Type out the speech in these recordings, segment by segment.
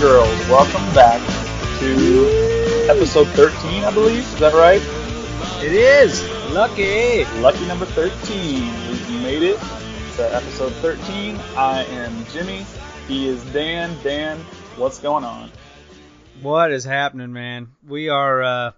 And girls. Welcome back to episode 13, I believe. Is that right? It is lucky. Lucky number 13. We made it to episode 13. I am Jimmy. He is Dan. Dan, what's going on? What is happening, man? We are uh,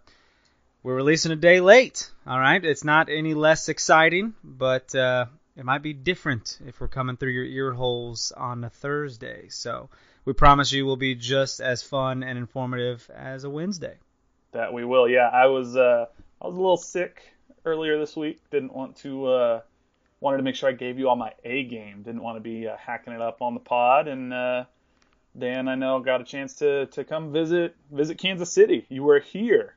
we're releasing a day late. All right, it's not any less exciting, but uh, it might be different if we're coming through your ear holes on a Thursday. So we promise you will be just as fun and informative as a Wednesday. That we will. Yeah, I was uh, I was a little sick earlier this week. Didn't want to uh, wanted to make sure I gave you all my A game. Didn't want to be uh, hacking it up on the pod. And uh, Dan, I know got a chance to to come visit visit Kansas City. You were here.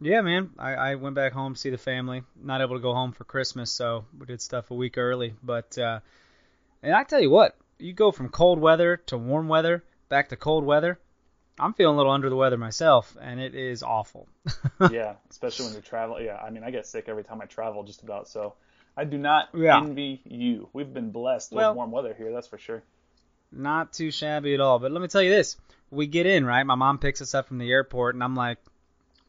Yeah, man. I, I went back home to see the family. Not able to go home for Christmas, so we did stuff a week early. But uh, and I tell you what, you go from cold weather to warm weather back to cold weather. I'm feeling a little under the weather myself, and it is awful. yeah, especially when you're traveling. Yeah, I mean, I get sick every time I travel, just about. So I do not Yeah. envy you. We've been blessed Well- with warm weather here, that's for sure. Not too shabby at all. But let me tell you this: we get in right. My mom picks us up from the airport, and I'm like,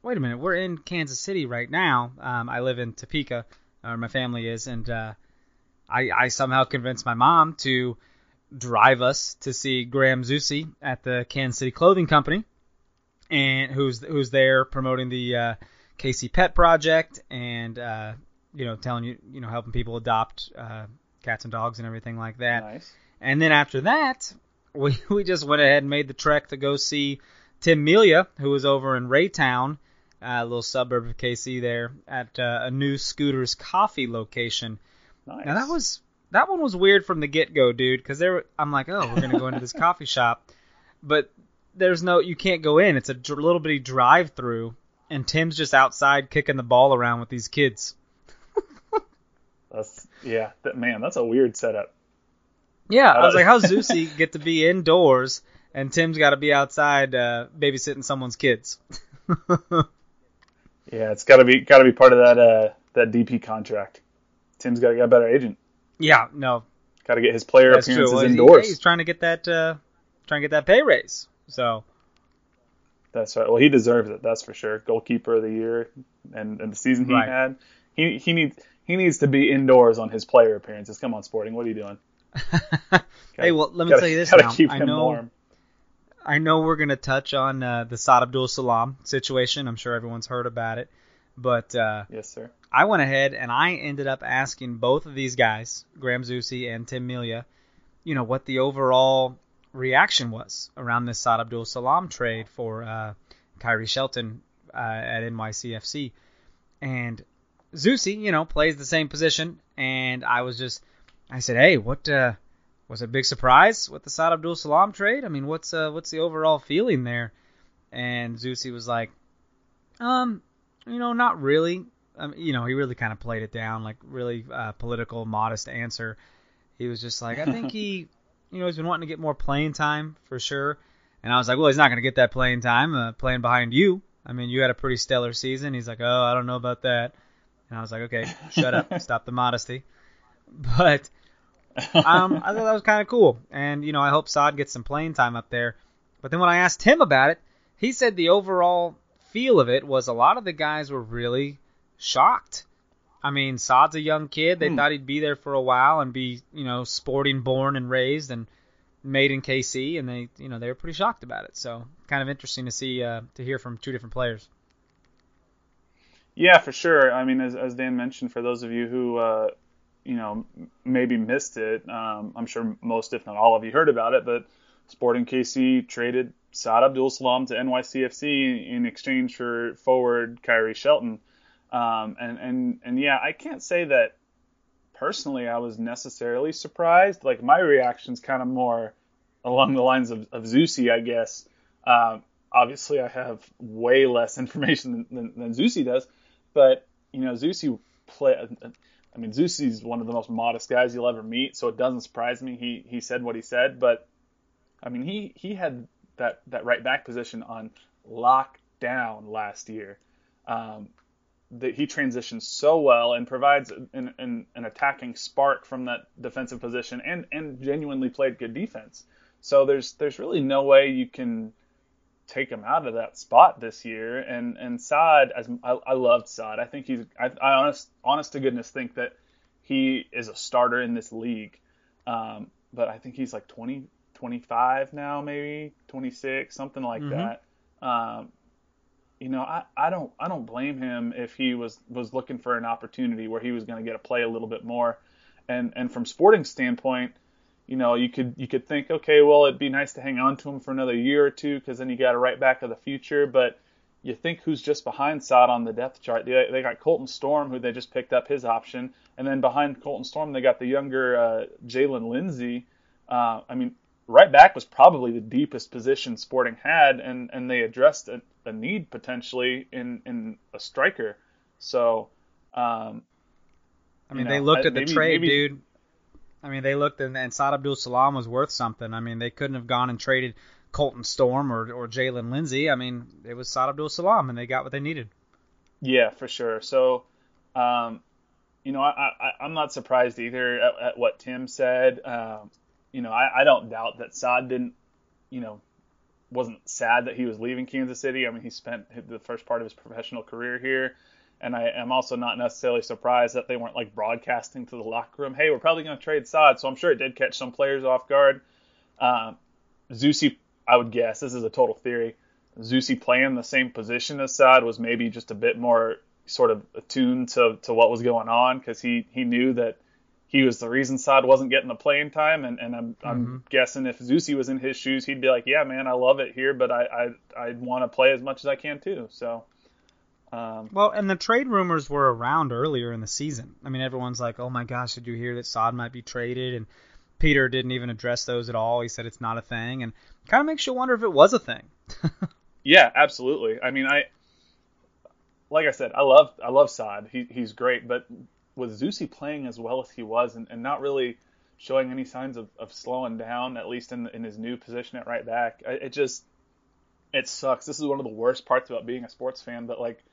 "Wait a minute, we're in Kansas City right now." Um, I live in Topeka, or my family is, and uh, I, I somehow convinced my mom to drive us to see Graham Zusi at the Kansas City Clothing Company, and who's who's there promoting the uh, KC Pet Project, and uh, you know telling you you know helping people adopt uh, cats and dogs and everything like that. Nice. And then after that, we, we just went ahead and made the trek to go see Tim Melia, who was over in Raytown, a little suburb of KC there, at uh, a new Scooters Coffee location. Nice. Now that was that one was weird from the get go, dude, because there I'm like, oh, we're gonna go into this coffee shop, but there's no you can't go in. It's a dr- little bitty drive through, and Tim's just outside kicking the ball around with these kids. That's yeah, that, man, that's a weird setup. Yeah, I was Uh, like, how's Zusi get to be indoors and Tim's got to be outside uh, babysitting someone's kids? Yeah, it's gotta be gotta be part of that uh that DP contract. Tim's gotta get a better agent. Yeah, no, Gotta get his player that's appearances Well, he- indoors. he's trying to get that, uh, trying to get that pay raise. So That's right. Well, he deserves it. That's for sure. Goalkeeper of the year, and, and the season he Right. had, he he needs he needs to be indoors on his player appearances. Come on, Sporting, what are you doing? hey, well, let me Gotta- tell you this gotta now. keep I know, warm. I know we're gonna touch on uh, the Saad Abdul Salam situation. I'm sure everyone's heard about it, but uh, Yes, sir. I went ahead and I ended up asking both of these guys, Graham Zusi and Tim Melia, you know, what the overall reaction was around this Saad Abdul Salam trade for uh, Khiry Shelton uh, at NYCFC. And Zusi, you know, plays the same position. And I was just, I said, hey, what uh, was it a big surprise with the Saad Abdul Salam trade? I mean, what's uh, what's the overall feeling there? And Zusi was like, um, you know, not really. Um, you know, he really kind of played it down, like really uh, political, modest answer. He was just like, I think he, you know, he's been wanting to get more playing time for sure. And I was like, well, he's not going to get that playing time uh, playing behind you. I mean, you had a pretty stellar season. He's like, oh, I don't know about that. And I was like, okay, shut up, stop the modesty. But um, I thought that was kind of cool, and you know, I hope Saad gets some playing time up there. But then when I asked him about it, he said the overall feel of it was a lot of the guys were really shocked. I mean, Saad's a young kid. They Hmm. thought he'd be there for a while and be, you know, sporting born and raised and made in KC, and they, you know, they were pretty shocked about it. So kind of interesting to see, uh, to hear from two different players. Yeah, for sure. I mean, as, as Dan mentioned, for those of you who, uh, you know, maybe missed it, um, I'm sure most, if not all of you, heard about it. But Sporting KC traded Saad Abdul Salam to NYCFC in exchange for forward Khiry Shelton. Um, and and and yeah, I can't say that personally I was necessarily surprised. Like my reaction's kind of more along the lines of, of Zusi, I guess. Um, obviously, I have way less information than, than, than Zusi does, but you know, Zusi play. I mean, Zusi's one of the most modest guys you'll ever meet, so it doesn't surprise me he he said what he said. But I mean, he he had that that right back position on lockdown last year. Um, that he transitions so well and provides an, an, an attacking spark from that defensive position and, and genuinely played good defense. So there's there's really no way you can take him out of that spot this year. And and Saad, as I, I loved Saad. I think he's I, I honest honest to goodness think that he is a starter in this league. Um, but I think he's like 20, 25 now, maybe 26, something like Mhm. that. Um, you know, I, I don't I don't blame him if he was was looking for an opportunity where he was going to get to play a little bit more. And and from sporting standpoint, you know, you could you could think, okay, well, it'd be nice to hang on to him for another year or two because then you got a right back of the future. But you think who's just behind Saad on the depth chart? They, they got Colton Storm, who they just picked up his option, and then behind Colton Storm, they got the younger uh, Jaylin Lindsey. Uh, I mean, right back was probably the deepest position Sporting had, and, and they addressed a, a need potentially in, in a striker. So, um, I mean, You they know, looked at the maybe- trade, maybe- dude. I mean, they looked and, and Saad Abdul Salam was worth something. I mean, they couldn't have gone and traded Colton Storm or, or Jaylin Lindsey. I mean, it was Saad Abdul Salam, and they got what they needed. Yeah, for sure. So, um, you know, I, I, I'm not surprised either at, at what Tim said. Um, you know, I, I don't doubt that Saad didn't, you know, wasn't sad that he was leaving Kansas City. I mean, he spent the first part of his professional career here. And I am also not necessarily surprised that they weren't like broadcasting to the locker room, hey, we're probably going to trade Saad. So I'm sure it did catch some players off guard. Um, Zusi, I would guess, this is a total theory. Zusi playing the same position as Saad was maybe just a bit more sort of attuned to, to what was going on because he, he knew that he was the reason Saad wasn't getting the playing time. And, and I'm, I'm guessing if Zusi was in his shoes, he'd be like, yeah, man, I love it here, but I, I, I want to play as much as I can too. So, um, Well, and the trade rumors were around earlier in the season. I mean, everyone's like, "Oh my gosh, did you hear that Saad might be traded?" And Peter didn't even address those at all. He said it's not a thing, and kind of makes you wonder if it was a thing. Yeah, absolutely. I mean, I like I said, I love I love Saad. He he's great, but with Zusi playing as well as he was and, and not really showing any signs of, of slowing down, at least in in his new position at right back, I, it just it sucks. This is one of the worst parts about being a sports fan, but like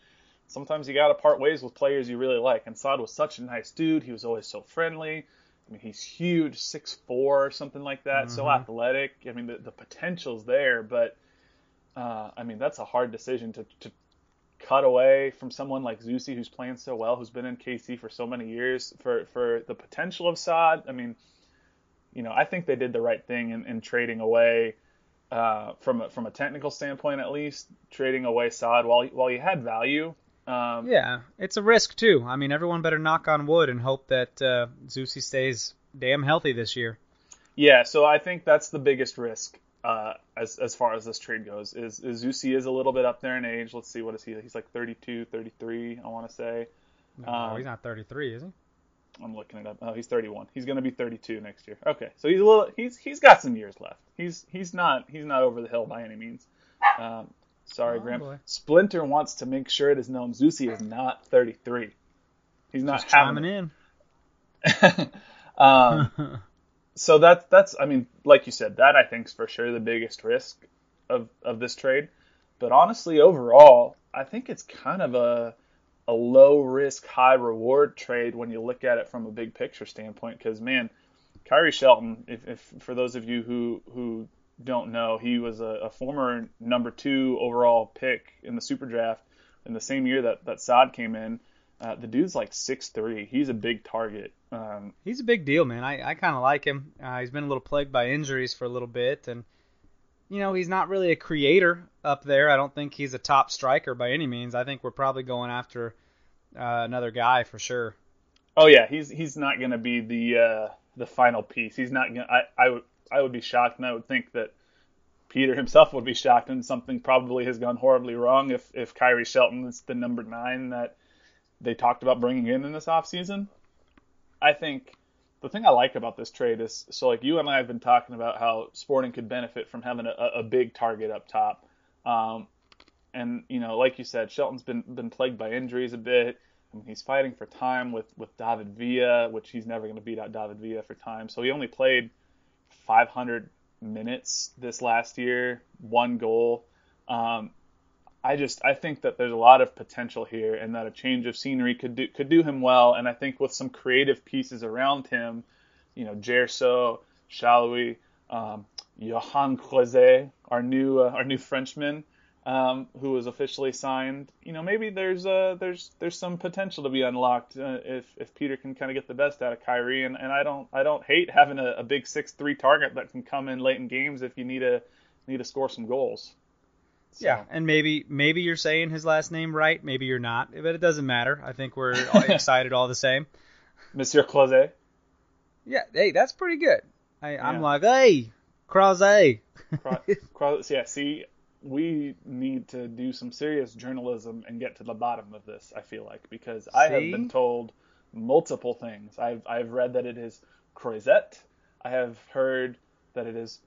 sometimes you got to part ways with players you really like. And Saad was such a nice dude. He was always so friendly. I mean, he's huge, six four or something like that. So Mhm. athletic. I mean, the, the potential's there, but uh, I mean, that's a hard decision to, to cut away from someone like Zusi, who's playing so well, who's been in KC for so many years, for for the potential of Saad. I mean, you know, I think they did the right thing in, in trading away. Uh, from a, from a technical standpoint, at least, trading away Saad while while he had value, um, Yeah, it's a risk too. I mean, everyone better knock on wood and hope that uh, Zusi stays damn healthy this year. Yeah, so I think that's the biggest risk uh, as as far as this trade goes. Is, is Zusi is a little bit up there in age. Let's see, what is he? He's like 32, 33, I want to say. No, Um, he's not 33, is he? I'm looking it up. Oh, he's 31. He's going to be 32 next year. Okay, so he's a little. He's he's got some years left. He's he's not he's not over the hill by any means. Um, sorry, Oh, Graham. boy. Splinter wants to make sure it is known Zusi is not 33. He's not Just having it. in. um, so that's that's I mean, like you said, that I think is for sure the biggest risk of of this trade. But honestly, overall, I think it's kind of a a low risk, high reward trade when you look at it from a big picture standpoint. Because man, Khiry Shelton, if, if for those of you who who don't know, he was a, a, former number two overall pick in the super draft in the same year that that Saad came in. Uh, the dude's like six three. He's a big target. Um, he's a big deal, man. I, I kind of like him. Uh, he's been a little plagued by injuries for a little bit, and you know he's not really a creator up there. I don't think he's a top striker by any means. I think we're probably going after uh, another guy for sure. Oh yeah, he's he's not going to be the uh, the final piece. He's not going. I I would I would be shocked, and I would think that Peter himself would be shocked, and something probably has gone horribly wrong if if Khiry Shelton is the number nine that they talked about bringing in in this offseason. I think the thing I like about this trade is so like you and I have been talking about how Sporting could benefit from having a, a big target up top. Um, and you know, like you said, Shelton's been been plagued by injuries a bit. I mean, he's fighting for time with with David Villa, which he's never going to beat out David Villa for time. So he only played 500 minutes this last year, one goal. Um, I just I think that there's a lot of potential here, and that a change of scenery could do could do him well. And I think with some creative pieces around him, you know, Gerso, Sallói, um, Yohan Croizet, our new uh, our new Frenchman, um, who was officially signed. You know, maybe there's uh, there's there's some potential to be unlocked uh, if if Peter can kind of get the best out of Khiry. And, and I don't I don't hate having a, a big six three target that can come in late in games if you need to need to score some goals. So. Yeah, and maybe maybe you're saying his last name right, maybe you're not, but it doesn't matter. I think we're excited all the same. Monsieur Croizet. Yeah, hey, that's pretty good. I, yeah. I'm like, hey, Croizet. Cro- yeah, see, we need to do some serious journalism and get to the bottom of this. I feel like because see? I have been told multiple things. I've I've read that it is Croizet. I have heard that it is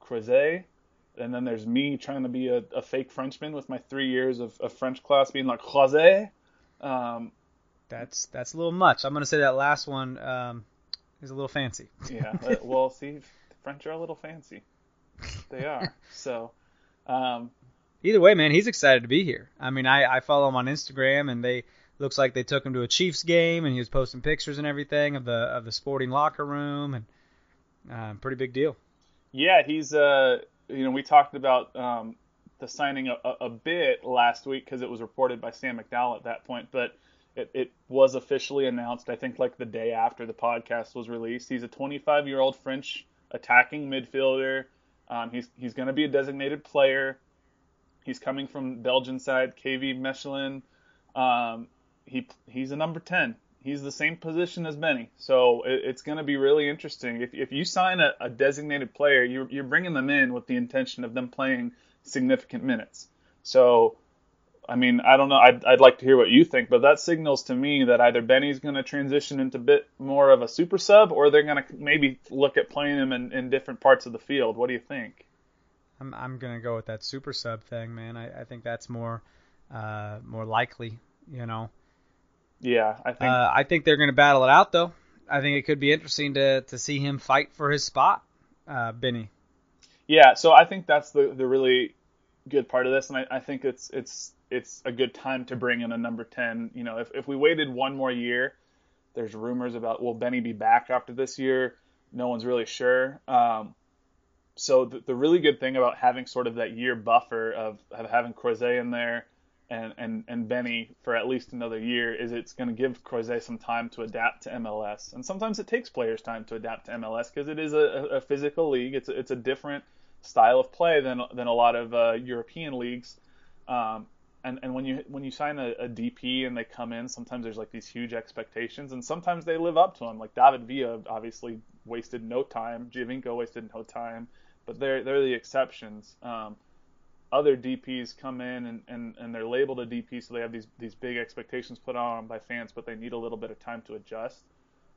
Croizet and then there's me trying to be a, a fake Frenchman with my three years of, of French class being like croisé. Um, that's that's a little much. I'm gonna say that last one um, is a little fancy. yeah. Uh, well, see, French are a little fancy. They are. so. Um, Either way, man, he's excited to be here. I mean, I, I follow him on Instagram, and they looks like they took him to a Chiefs game, and he was posting pictures and everything of the of the sporting locker room, and uh, pretty big deal. Yeah, he's uh you know, we talked about um, the signing a, a bit last week because it was reported by Sam McDowell at that point, but it, it, was officially announced, I think, like the day after the podcast was released. He's a 25 year old French attacking midfielder. Um, he's he's going to be a designated player. He's coming from Belgian side KV Mechelen. Um, he he's a number 10 he's the same position as Benny. So it, it's going to be really interesting. If, if you sign a, a designated player, you're, you're bringing them in with the intention of them playing significant minutes. So, I mean, I don't know. I'd, I'd like to hear what you think, but that signals to me that either Benny's going to transition into a bit more of a super sub, or they're going to maybe look at playing him in, in different parts of the field. What do you think? I'm I'm gonna go with that super sub thing, man. I, I think that's more uh, more likely. You know, yeah, I think. Uh, I think they're going to battle it out, though. I think it could be interesting to to see him fight for his spot, uh, Benny. Yeah, so I think that's the the really good part of this, and I, I think it's it's it's a good time to bring in a number ten. You know, if if we waited one more year, there's rumors about will Benny be back after this year? No one's really sure. Um, so the, the really good thing about having sort of that year buffer of, of having Croizet in there, and, and, and Benny for at least another year is it's going to give Croizet some time to adapt to MLS. And sometimes it takes players time to adapt to MLS because it is a, a, physical league. It's a, it's a different style of play than, than a lot of uh, European leagues. Um, and, and when you when you sign a, a, DP and they come in, sometimes there's like these huge expectations, and sometimes they live up to them. Like David Villa obviously wasted no time, Giovinco wasted no time, but they're they're the exceptions. Um, other DPs come in and, and, and they're labeled a DP, so they have these these big expectations put on them by fans, but they need a little bit of time to adjust.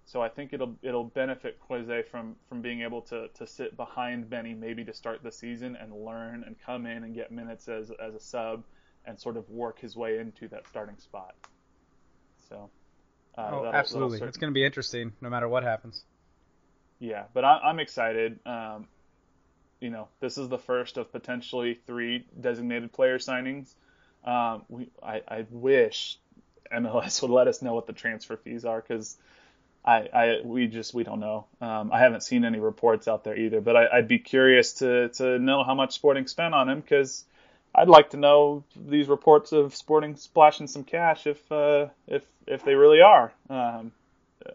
So I think it'll it'll benefit Croizet from from being able to to sit behind Benny maybe to start the season and learn and come in and get minutes as as a sub and sort of work his way into that starting spot. So. Uh, oh, absolutely! It's going to be interesting, no matter what happens. Yeah, but I, am excited. Um, you know, this is the first of potentially three designated player signings. Um, we, I, I wish MLS would let us know what the transfer fees are because I, I we just we don't know. Um, I haven't seen any reports out there either, but I, would be curious to to know how much Sporting spent on him because I'd like to know these reports of Sporting splashing some cash if uh, if if they really are. Um,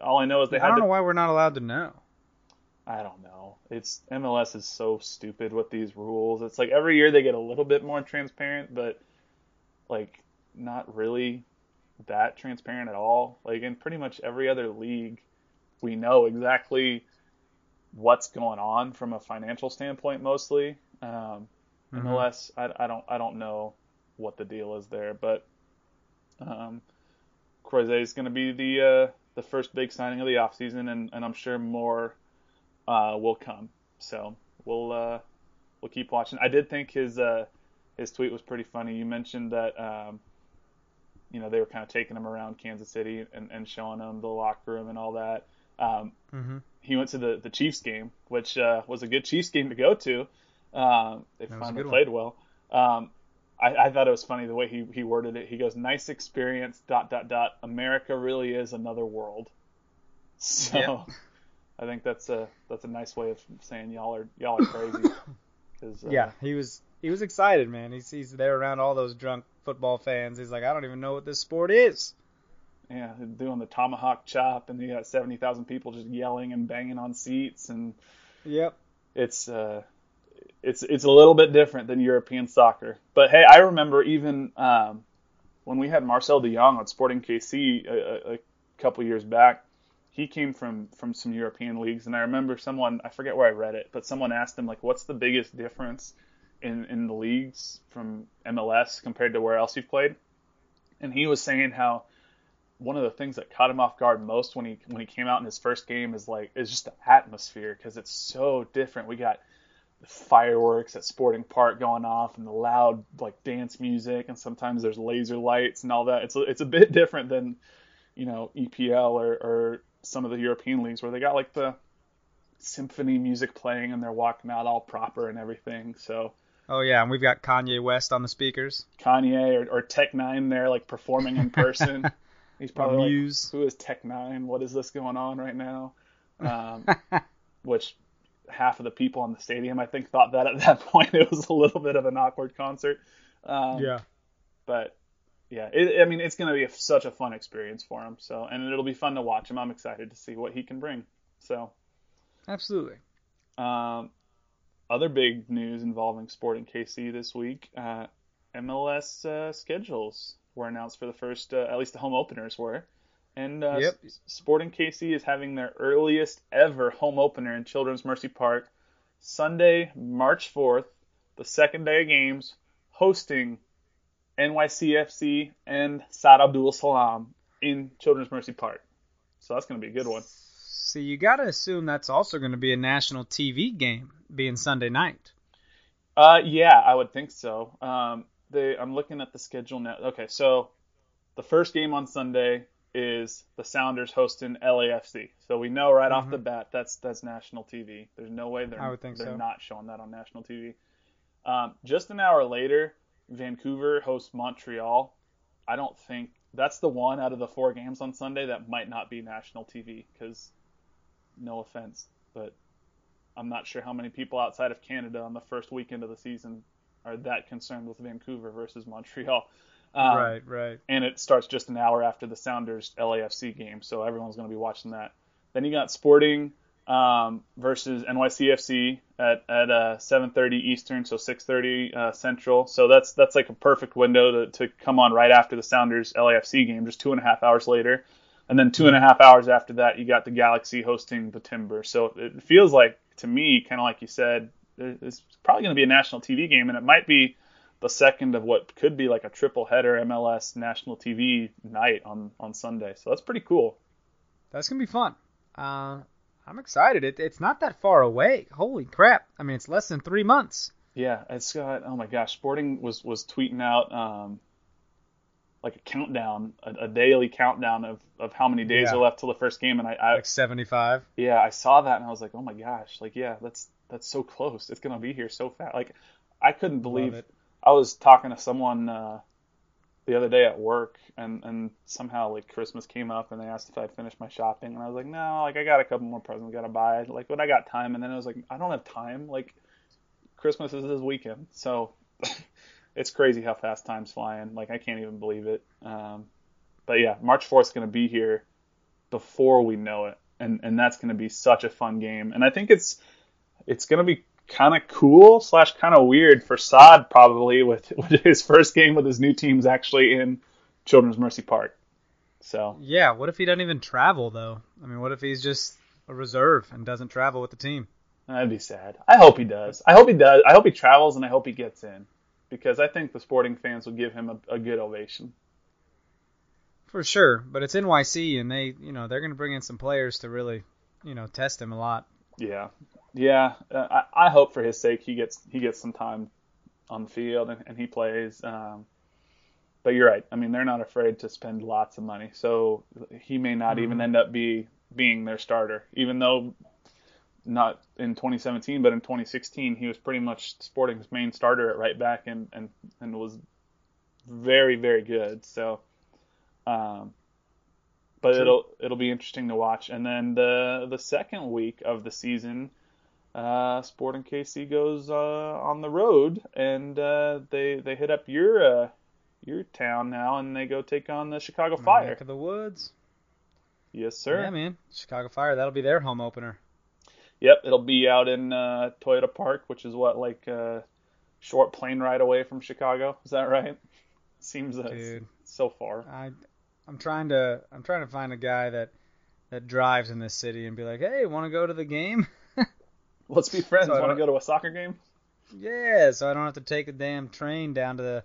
all I know is they. Have I don't to, know why we're not allowed to know. I don't know. It's MLS is so stupid with these rules. It's like every year they get a little bit more transparent, but like not really that transparent at all. Like in pretty much every other league, we know exactly what's going on from a financial standpoint mostly. Um, mm-hmm. MLS, I, I, don't I don't know what the deal is there, but um, Croizet is going to be the uh, the first big signing of the offseason, and, and I'm sure more uh, will come. So we'll uh, we'll keep watching. I did think his uh, his tweet was pretty funny. You mentioned that um, you know they were kind of taking him around Kansas City and, and showing him the locker room and all that. Um, mm-hmm. He went to the the Chiefs game, which uh, was a good Chiefs game to go to. Um, they finally played one. well. Um, I, I, thought it was funny the way he, he worded it. He goes, "Nice experience." Dot dot dot. America really is another world. So. Yeah. I think that's a that's a nice way of saying y'all are y'all are crazy. Cause, uh, yeah, he was he was excited, man. He's he's there around all those drunk football fans. He's like, I don't even know what this sport is. Yeah, doing the tomahawk chop, and you got seventy thousand people just yelling and banging on seats, and yep, it's uh, it's it's a little bit different than European soccer. But hey, I remember even um, when we had Marcel de Jong on Sporting KC a, a couple years back he came from from some European leagues, and I remember someone I forget where I read it, but someone asked him like, "What's the biggest difference in in the leagues from MLS compared to where else you've played?" And he was saying how one of the things that caught him off guard most when he when he came out in his first game is like is just the atmosphere because it's so different. We got the fireworks at Sporting Park going off and the loud like dance music, and sometimes there's laser lights and all that. It's a, it's a bit different than you know EPL or, or some of the European leagues where they got like the symphony music playing and they're walking out all proper and everything. So. Oh yeah, and we've got Kanye West on the speakers. Kanye or, or Tech N9ne there, like performing in person. He's probably Muse. like, "Who is Tech N9ne? What is this going on right now?" Um, which half of the people in the stadium, I think, thought that at that point it was a little bit of an awkward concert. Um, yeah. But yeah, it, I mean, it's going to be a, such a fun experience for him. So, and it'll be fun to watch him. I'm excited to see what he can bring. So, absolutely. Um, other big news involving Sporting KC this week: uh, MLS uh, schedules were announced for the first, uh, at least the home openers were, and uh, yep. Sporting KC is having their earliest ever home opener in Children's Mercy Park, Sunday, March 4th, the second day of games, hosting NYCFC and Saad Abdul Salam in Children's Mercy Park. So that's going to be a good one. See, you got to assume that's also going to be a national TV game, being Sunday night. Uh, yeah, I would think so. Um, they, I'm looking at the schedule now. Okay, so the first game on Sunday is the Sounders hosting LAFC. So we know right mm-hmm. off the bat that's that's national TV. There's no way they're they're so. not showing that on national TV. Um, just an hour later, Vancouver hosts Montreal. I don't think that's the one out of the four games on Sunday that might not be national TV because, no offense, but I'm not sure how many people outside of Canada on the first weekend of the season are that concerned with Vancouver versus Montreal. Um, right, right. And it starts just an hour after the Sounders LAFC game, so everyone's going to be watching that. Then you got Sporting um, versus NYCFC at at uh, 7:30 Eastern, so 6:30 uh, Central. So that's that's like a perfect window to, to come on right after the Sounders LAFC game, just two and a half hours later, and then two and a half hours after that, you got the Galaxy hosting the Timber. So it feels like to me, kind of like you said, it's probably going to be a national TV game, and it might be the second of what could be like a triple header MLS national TV night on on Sunday. So that's pretty cool. That's gonna be fun. Uh, I'm excited. It, it's not that far away. Holy crap! I mean, it's less than three months. Yeah, it's got. Oh my gosh, Sporting was was tweeting out um, like a countdown, a, a, daily countdown of, of how many days yeah. are left till the first game, and I, I like 75. Yeah, I saw that and I was like, oh my gosh, like yeah, that's that's so close. It's gonna be here so fast. Like I couldn't believe. I was talking to someone uh, the other day at work, and and somehow like Christmas came up, and they asked if I'd finished my shopping, and I was like, no, like I got a couple more presents gotta buy, like when I got time, and then I was like, I don't have time, like Christmas is this weekend, so it's crazy how fast time's flying. Like I can't even believe it. Um, but yeah, March 4th is going to be here before we know it, and and that's going to be such a fun game. And I think it's it's going to be kind of cool slash kind of weird for Saad probably with, with his first game with his new teams actually in Children's Mercy Park. So yeah, what if he doesn't even travel though? I mean, what if he's just a reserve and doesn't travel with the team? That'd be sad. I hope he does. I hope he does. I hope he travels and I hope he gets in because I think the sporting fans will give him a, a good ovation. For sure, but it's NYC and they, you know, they're going to bring in some players to really, you know, test him a lot. Yeah, yeah. Uh, I, I hope for his sake he gets he gets some time on the field and, and he plays. Um, but you're right. I mean, they're not afraid to spend lots of money, so he may not mm-hmm. even end up be being their starter, even though not in 2017, but in 2016, he was pretty much Sporting's main starter at right back and and and was very very good. So, um, but True. it'll it'll be interesting to watch. And then the the second week of the season, uh, Sporting KC goes uh, on the road and uh, they they hit up your uh, your town now and they go take on the Chicago Fire. Back of the woods. Yes, sir. Yeah, man. Chicago Fire. That'll be their home opener. Yep, it'll be out in uh, Toyota Park, which is what like a uh, short plane ride away from Chicago. Is that right? Seems uh, Dude, so far. I I'm trying to I'm trying to find a guy that that drives in this city and be like, hey, want to go to the game? Let's be friends. So want to go to a soccer game? Yeah, so I don't have to take a damn train down to the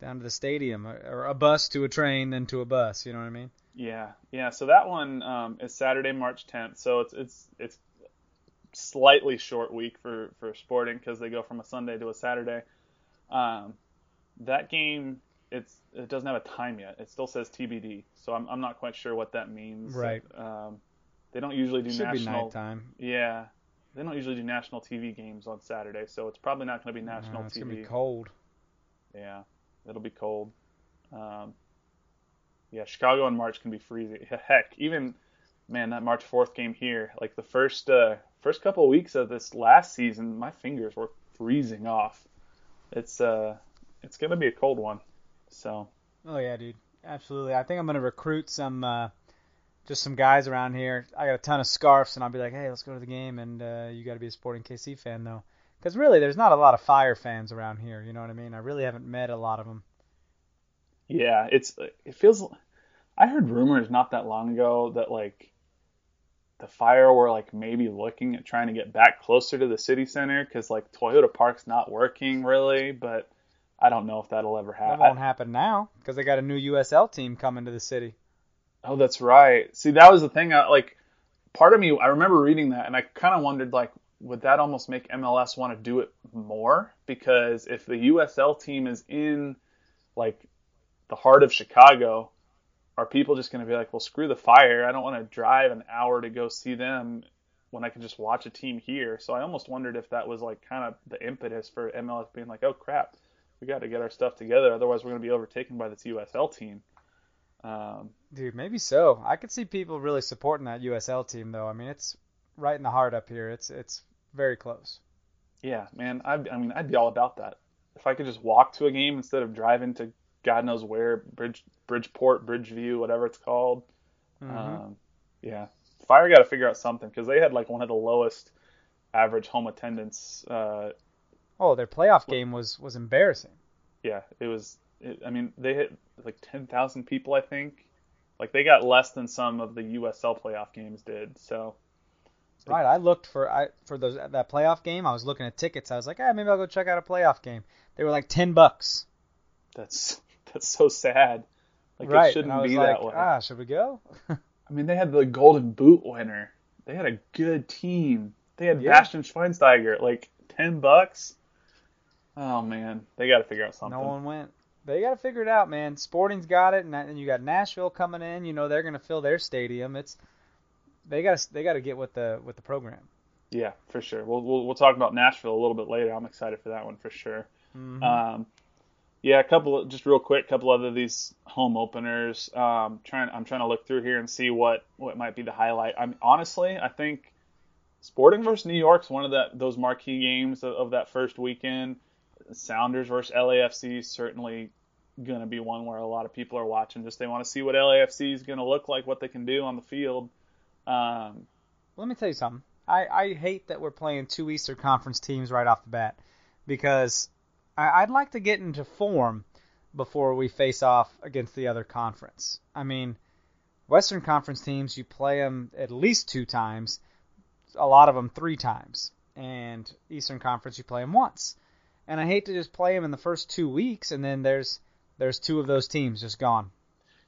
down to the stadium or a bus to a train then to a bus. You know what I mean? Yeah, yeah. So that one um, is Saturday, March 10th. So it's it's it's slightly short week for for Sporting because they go from a Sunday to a Saturday. Um, that game, it's it doesn't have a time yet. It still says TBD, so I'm I'm not quite sure what that means. Right. Um, they don't usually do Should national. Be nighttime. Yeah, they don't usually do national TV games on Saturday, so it's probably not going to be national no, it's TV. It's gonna be cold. Yeah, it'll be cold. Um, yeah, Chicago in March can be freezing. Heck, even man, that March 4th game here, like the first uh, first couple of weeks of this last season, my fingers were freezing off. It's uh, it's gonna be a cold one. So. Oh yeah, dude, absolutely. I think I'm gonna recruit some, uh, just some guys around here. I got a ton of scarves, and I'll be like, hey, let's go to the game, and uh, you got to be a Sporting KC fan though, because really, there's not a lot of Fire fans around here. You know what I mean? I really haven't met a lot of them. Yeah, it's it feels. I heard rumors not that long ago that like the fire were like maybe looking at trying to get back closer to the city center because like Toyota Park's not working really, but I don't know if that'll ever happen. That won't happen now because they got a new USL team coming to the city. Oh, that's right. See, that was the thing. I, like, part of me, I remember reading that, and I kind of wondered, like, would that almost make MLS want to do it more? Because if the USL team is in, like, the heart of Chicago, are people just going to be like, well, screw the fire. I don't want to drive an hour to go see them when I can just watch a team here. So I almost wondered if that was like kind of the impetus for MLS being like, oh crap, we got to get our stuff together. Otherwise, we're going to be overtaken by this USL team. Um, Dude, maybe so. I could see people really supporting that USL team, though. I mean, it's right in the heart up here. It's it's very close. Yeah, man. I, I mean, I'd be all about that. If I could just walk to a game instead of driving to God knows where, Bridge, Bridgeport, Bridgeview, whatever it's called. Mm-hmm. Um, yeah, Fire got to figure out something because they had like one of the lowest average home attendance. Uh, oh, their playoff game was was embarrassing. Yeah, it was. It, I mean, they hit like ten thousand people, I think. Like they got less than some of the USL playoff games did. So. Right, I looked for I for those that playoff game. I was looking at tickets. I was like, ah, maybe I'll go check out a playoff game. They were like ten bucks. That's that's so sad. Like right. it shouldn't be like, that way. Ah, should we go? I mean, they had the Golden Boot winner. They had a good team. They had yeah. Bastian Schweinsteiger. Like ten bucks. Oh man, they got to figure out something. No one went. They got to figure it out, man. Sporting's got it, and then you got Nashville coming in. You know they're going to fill their stadium. It's they got to they got to get with the with the program. Yeah, for sure. We'll, we'll we'll talk about Nashville a little bit later. I'm excited for that one for sure. Mm-hmm. Um, Yeah, a couple of, just real quick, a couple other these home openers. Um, trying, I'm trying to look through here and see what what might be the highlight. I'm honestly, I think Sporting versus New York's one of that those marquee games of, of that first weekend. Sounders versus LAFC certainly going to be one where a lot of people are watching. Just they want to see what LAFC is going to look like, what they can do on the field. Um, Let me tell you something. I, I hate that we're playing two Eastern Conference teams right off the bat because I, I'd like to get into form before we face off against the other conference. I mean, Western Conference teams, you play them at least two times, a lot of them three times, and Eastern Conference, you play them once. And I hate to just play them in the first two weeks and then there's there's two of those teams just gone.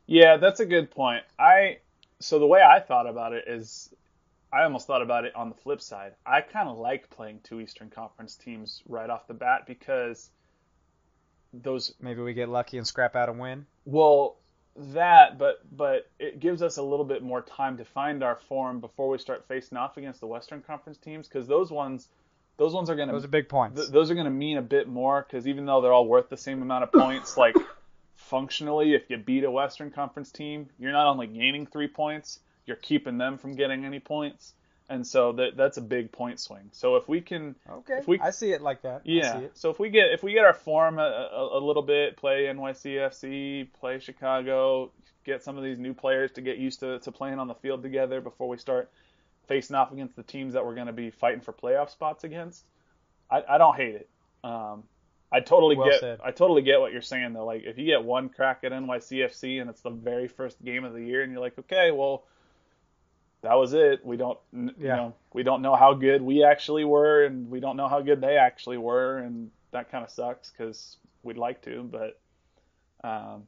Yeah, that's a good point. I so the way I thought about it is I almost thought about it on the flip side. I kind of like playing two Eastern Conference teams right off the bat because those maybe we get lucky and scrap out a win. Well, that, but but it gives us a little bit more time to find our form before we start facing off against the Western Conference teams because those ones those ones are going to those are big points. Th- those are going to mean a bit more because even though they're all worth the same amount of points, like functionally, if you beat a Western Conference team, you're not only gaining three points, you're keeping them from getting any points, and so that that's a big point swing. So if we can, okay, if we, I see it like that. Yeah. So if we get if we get our form a, a, a little bit, play NYCFC, play Chicago, get some of these new players to get used to to playing on the field together before we start facing off against the teams that we're going to be fighting for playoff spots against. I, I don't hate it. Um, I totally well get said. I totally get what you're saying though. Like if you get one crack at NYCFC and it's the very first game of the year and you're like, okay, well, that was it. We don't you Yeah. know we don't know how good we actually were and we don't know how good they actually were and that kind of sucks because we'd like to, but um,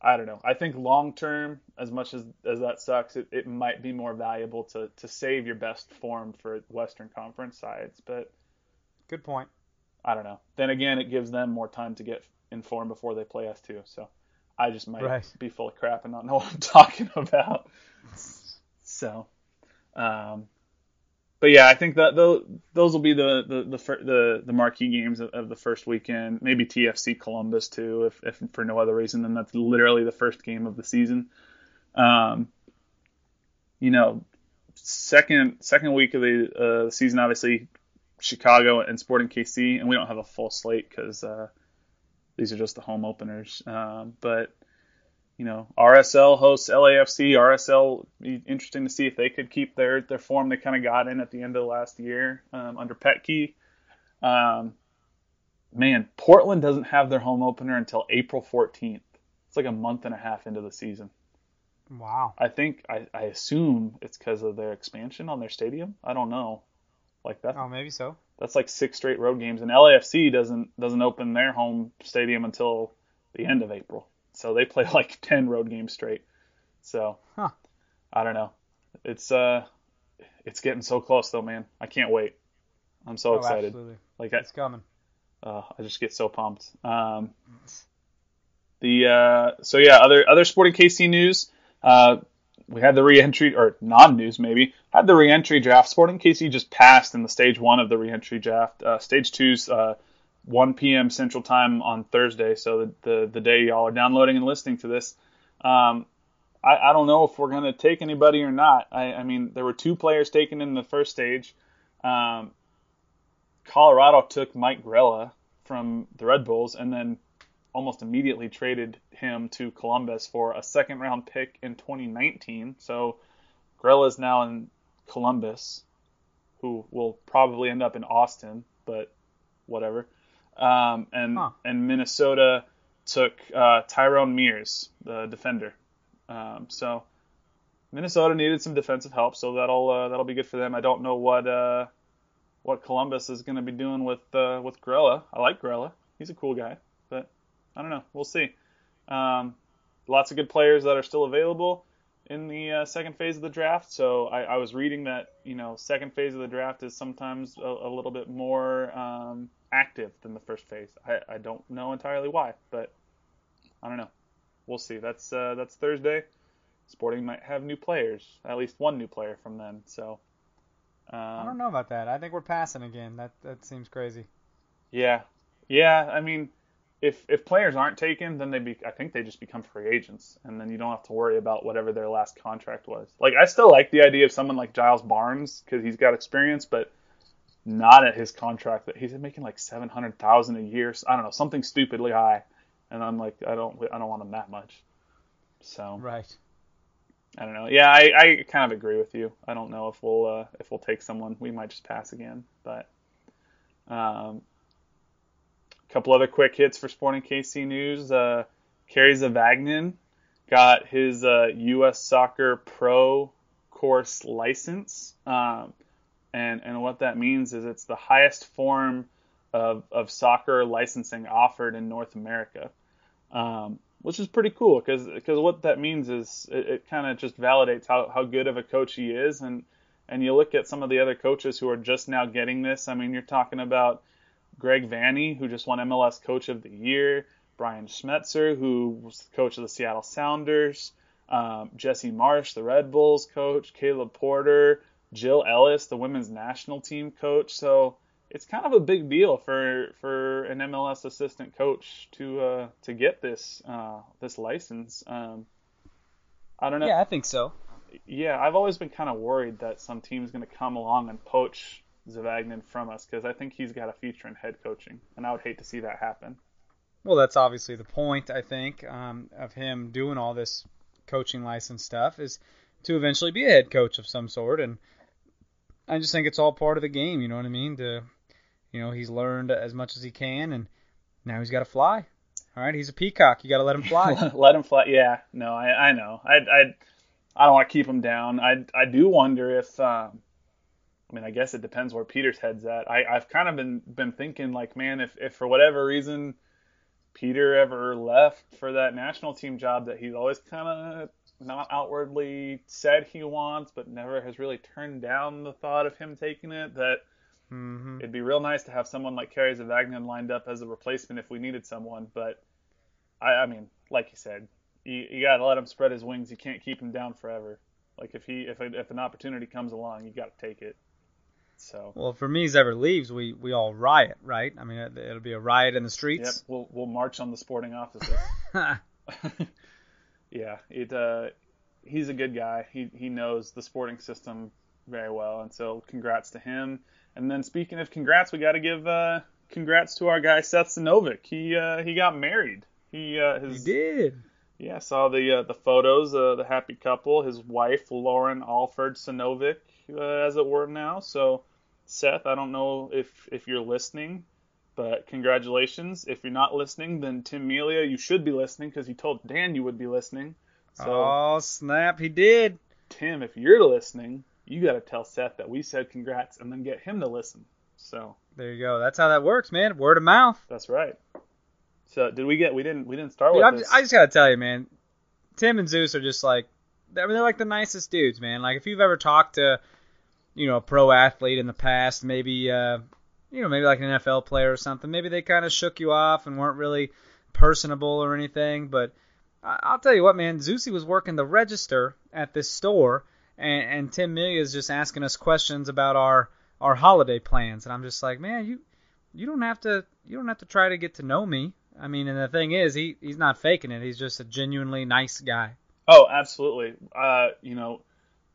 I don't know. I think long term, as much as as that sucks, it, it might be more valuable to to save your best form for Western Conference sides, but. Good point. I don't know. Then again, it gives them more time to get informed before they play us too. So I just might Right. be full of crap and not know what I'm talking about. So, um, but yeah, I think that those those will be the the the the, the marquee games of, of the first weekend. Maybe TFC Columbus too, if if for no other reason than that's literally the first game of the season. Um, you know, second second week of the uh, season, obviously Chicago and Sporting KC, and we don't have a full slate because uh, these are just the home openers. Um, but you know, RSL hosts LAFC. RSL be interesting to see if they could keep their their form they kind of got in at the end of the last year um, under Petke. Um, man, Portland doesn't have their home opener until April 14th. It's like a month and a half into the season. Wow. I think I, I assume it's because of their expansion on their stadium. I don't know. Like that Oh, maybe so. that's like six straight road games, and LAFC doesn't doesn't open their home stadium until the end of April. So they play like ten road games straight. So Huh. I don't know. It's uh, it's getting so close though, man. I can't wait. I'm so oh, excited. absolutely. Like I, coming. uh, I just get so pumped. Um, the uh, so yeah, other other sporting KC news. Uh, we had the re-entry or non-news maybe had the re-entry draft. Sporting KC just passed in the stage one of the re-entry draft. Uh, stage two's uh, 1 p.m. Central Time on Thursday, so the, the the day y'all are downloading and listening to this. Um, I, I don't know if we're to take anybody or not. I, I mean, there were two players taken in the first stage. Um, Colorado took Mike Grella from the Red Bulls and then almost immediately traded him to Columbus for a second round pick in 2019. So Grella is now in Columbus, who will probably end up in Austin, but whatever. Um, and Huh. and Minnesota took uh, Tyrone Mears, the defender. Um, so Minnesota needed some defensive help, so that'll uh, that'll be good for them. I don't know what uh, what Columbus is going to be doing with uh, with Grella. I like Grella; he's a cool guy, but I don't know. We'll see. Um, lots of good players that are still available in the uh, second phase of the draft. So I, I was reading that you know second phase of the draft is sometimes a, a little bit more um, active than the first phase. I, I don't know entirely why, but I don't know. We'll see. That's uh, that's Thursday. Sporting might have new players, at least one new player from then. So um, I don't know about that. I think we're passing again. That that seems crazy. Yeah, yeah. I mean, if if players aren't taken, then they be I think they just become free agents, and then you don't have to worry about whatever their last contract was. Like I still like the idea of someone like Giles Barnes because he's got experience, but not at his contract that he's making like seven hundred thousand a year. I don't know something stupidly high, and I'm like I don't I don't want him that much. So right. I don't know. Yeah, I, I kind of agree with you. I don't know if we'll uh, if we'll take someone. We might just pass again, but um, couple other quick hits for Sporting KC news. Uh, Kerry got his uh, U.S. Soccer Pro course license, um, and and what that means is it's the highest form of of soccer licensing offered in North America, um, which is pretty cool because because what that means is it, it kind of just validates how how good of a coach he is and. And you look at some of the other coaches who are just now getting this. I mean, you're talking about Greg Vanney, who just won MLS Coach of the Year, Brian Schmetzer, who was coach of the Seattle Sounders, um, Jesse Marsch, the Red Bulls coach, Caleb Porter, Jill Ellis, the women's national team coach. So it's kind of a big deal for for an MLS assistant coach to uh, to get this uh, this license. Um, I don't know. Yeah, I think so. Yeah, I've always been kind of worried that some team's going to come along and poach Zavagnin from us because I think he's got a future in head coaching, and I would hate to see that happen. Well, that's obviously the point. I think um, of him doing all this coaching license stuff is to eventually be a head coach of some sort, and I just think it's all part of the game. You know what I mean? To you know, he's learned as much as he can, and now he's got to fly. All right, he's a peacock. You got to let him fly. let him fly. Yeah, no, I, I know. I, I, I don't want to keep him down. I, I do wonder if um, I mean, I guess it depends where Peter's head's at. I, I've kind of been been thinking like, man, if if for whatever reason Peter ever left for that national team job that he's always kind of not outwardly said he wants, but never has really turned down the thought of him taking it. That mm-hmm. it'd be real nice to have someone like Kerry Zavagnin lined up as a replacement if we needed someone. But I, I mean, like you said, you, you got to let him spread his wings. You can't keep him down forever. Like if he if if an opportunity comes along, you got to take it. So well, if Vermes ever leaves, we we all riot, right? I mean, it'll be a riot in the streets. Yep, we'll we'll march on the sporting offices. yeah, it uh, he's a good guy. He he knows the sporting system very well, and so congrats to him. And then speaking of congrats, we got to give uh, congrats to our guy Seth Sinovic. He uh, he got married. He uh, his, he did. Yeah, saw the uh, the photos. Uh, the happy couple. His wife Lauren Alford Sinovic, uh, as it were now. So Seth, I don't know if if you're listening, but congratulations. If you're not listening, then Tim Melia, you should be listening because you told Dan you would be listening. So, oh snap, he did. Tim, if you're listening, you got to tell Seth that we said congrats and then get him to listen. So there you go. That's how that works, man. Word of mouth. That's right. So did we get? We didn't. We didn't start Dude, with this. I just gotta tell you, man. Tim and Zeus are just like, I mean, they're like the nicest dudes, man. Like if you've ever talked to you know, a pro athlete in the past, maybe uh, you know, maybe like an NFL player or something. Maybe they kind of shook you off and weren't really personable or anything. But I'll tell you what, man, Zusi was working the register at this store, and, and Tim Melia is just asking us questions about our our holiday plans, and I'm just like, man, you you don't have to you don't have to try to get to know me. I mean, and the thing is, he he's not faking it. He's just a genuinely nice guy. Oh, absolutely. Uh, you know,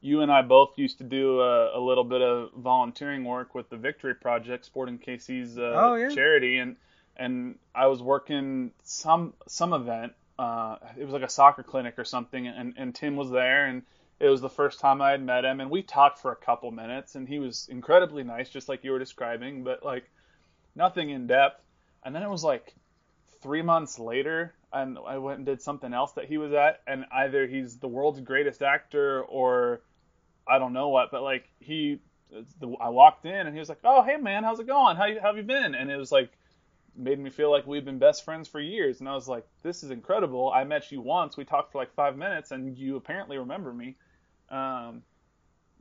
you and I both used to do a, a, little bit of volunteering work with the Victory Project, Sporting KC's uh, oh, yeah. charity, and and I was working some some event. Uh, it was like a soccer clinic or something, and, and Tim was there, and it was the first time I had met him, and we talked for a couple minutes, and he was incredibly nice, just like you were describing, but like nothing in depth. And then it was like three months later, and I went and did something else that he was at, and either he's the world's greatest actor or I don't know what, but like he, I walked in and he was like, "Oh, hey man, how's it going? How, you, how have you been?" And it was like made me feel like we'd been best friends for years, and I was like, "This is incredible. I met you once. We talked for like five minutes, and you apparently remember me." Um,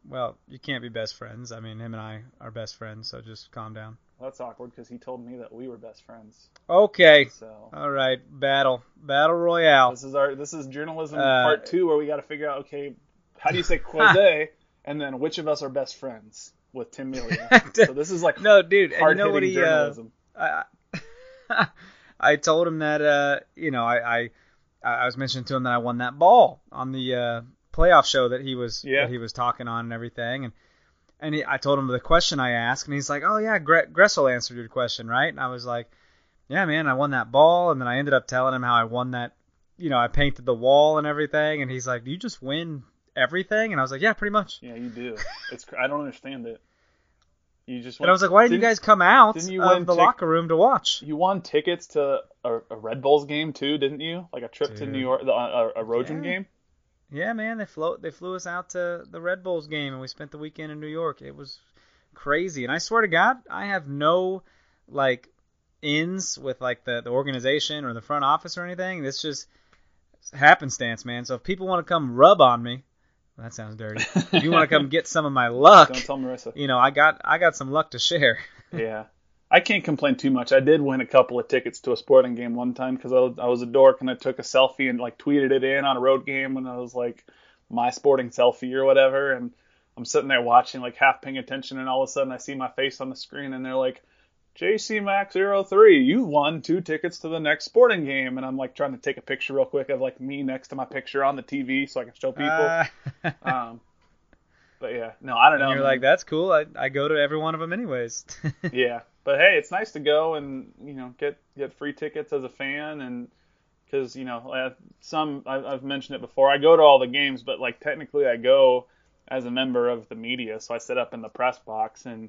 well, you can't be best friends. I mean, him and I are best friends, so just calm down. That's awkward because he told me that we were best friends. Okay. So. All right, battle, battle royale. This is our this is journalism uh, part two where we got to figure out okay, how do you say Quose, and then which of us are best friends with Tim Melia? so this is like no, dude. And you know what he? Uh, I, I told him that uh, you know I, I I was mentioning to him that I won that ball on the uh, playoff show that he was Yeah. that he was talking on and everything, and and he, I told him the question I asked, and he's like, oh yeah, Gre- Gressel answered your question, right? And I was like, yeah, man, I won that ball, and then I ended up telling him how I won that, you know, I painted the wall and everything, and he's like, do you just win everything? And I was like, yeah, pretty much. Yeah, you do. It's cr- I don't understand it. You just And I was like, why didn't you guys come out didn't you of the tic- locker room to watch? You won tickets to a, a Red Bulls game too, didn't you? Like a trip to New York, the, a, a Rojan Yeah. game. Yeah, man, they flew they flew us out to the Red Bulls game, and we spent the weekend in New York. It was crazy, and I swear to God, I have no like ins with like the the organization or the front office or anything. It's just happenstance, man. So if people want to come rub on me, that sounds dirty. If you want to come get some of my luck, Don't tell Marissa. you know, I got I got some luck to share. Yeah. I can't complain too much. I did win a couple of tickets to a sporting game one time because I was, I was a dork and I took a selfie and like tweeted it in on a road game when I was like my sporting selfie or whatever. And I'm sitting there watching, like half paying attention, and all of a sudden I see my face on the screen and they're like, JC Max 03, you won two tickets to the next sporting game. And I'm like trying to take a picture real quick of like me next to my picture on the TV so I can show people. Uh, um, but yeah, no, I don't know. and you're like, that's cool. I, I go to every one of them anyways. yeah, but hey, it's nice to go and you know get get free tickets as a fan, and because you know some I, I've mentioned it before. I go to all the games, but like technically I go as a member of the media, so I sit up in the press box, and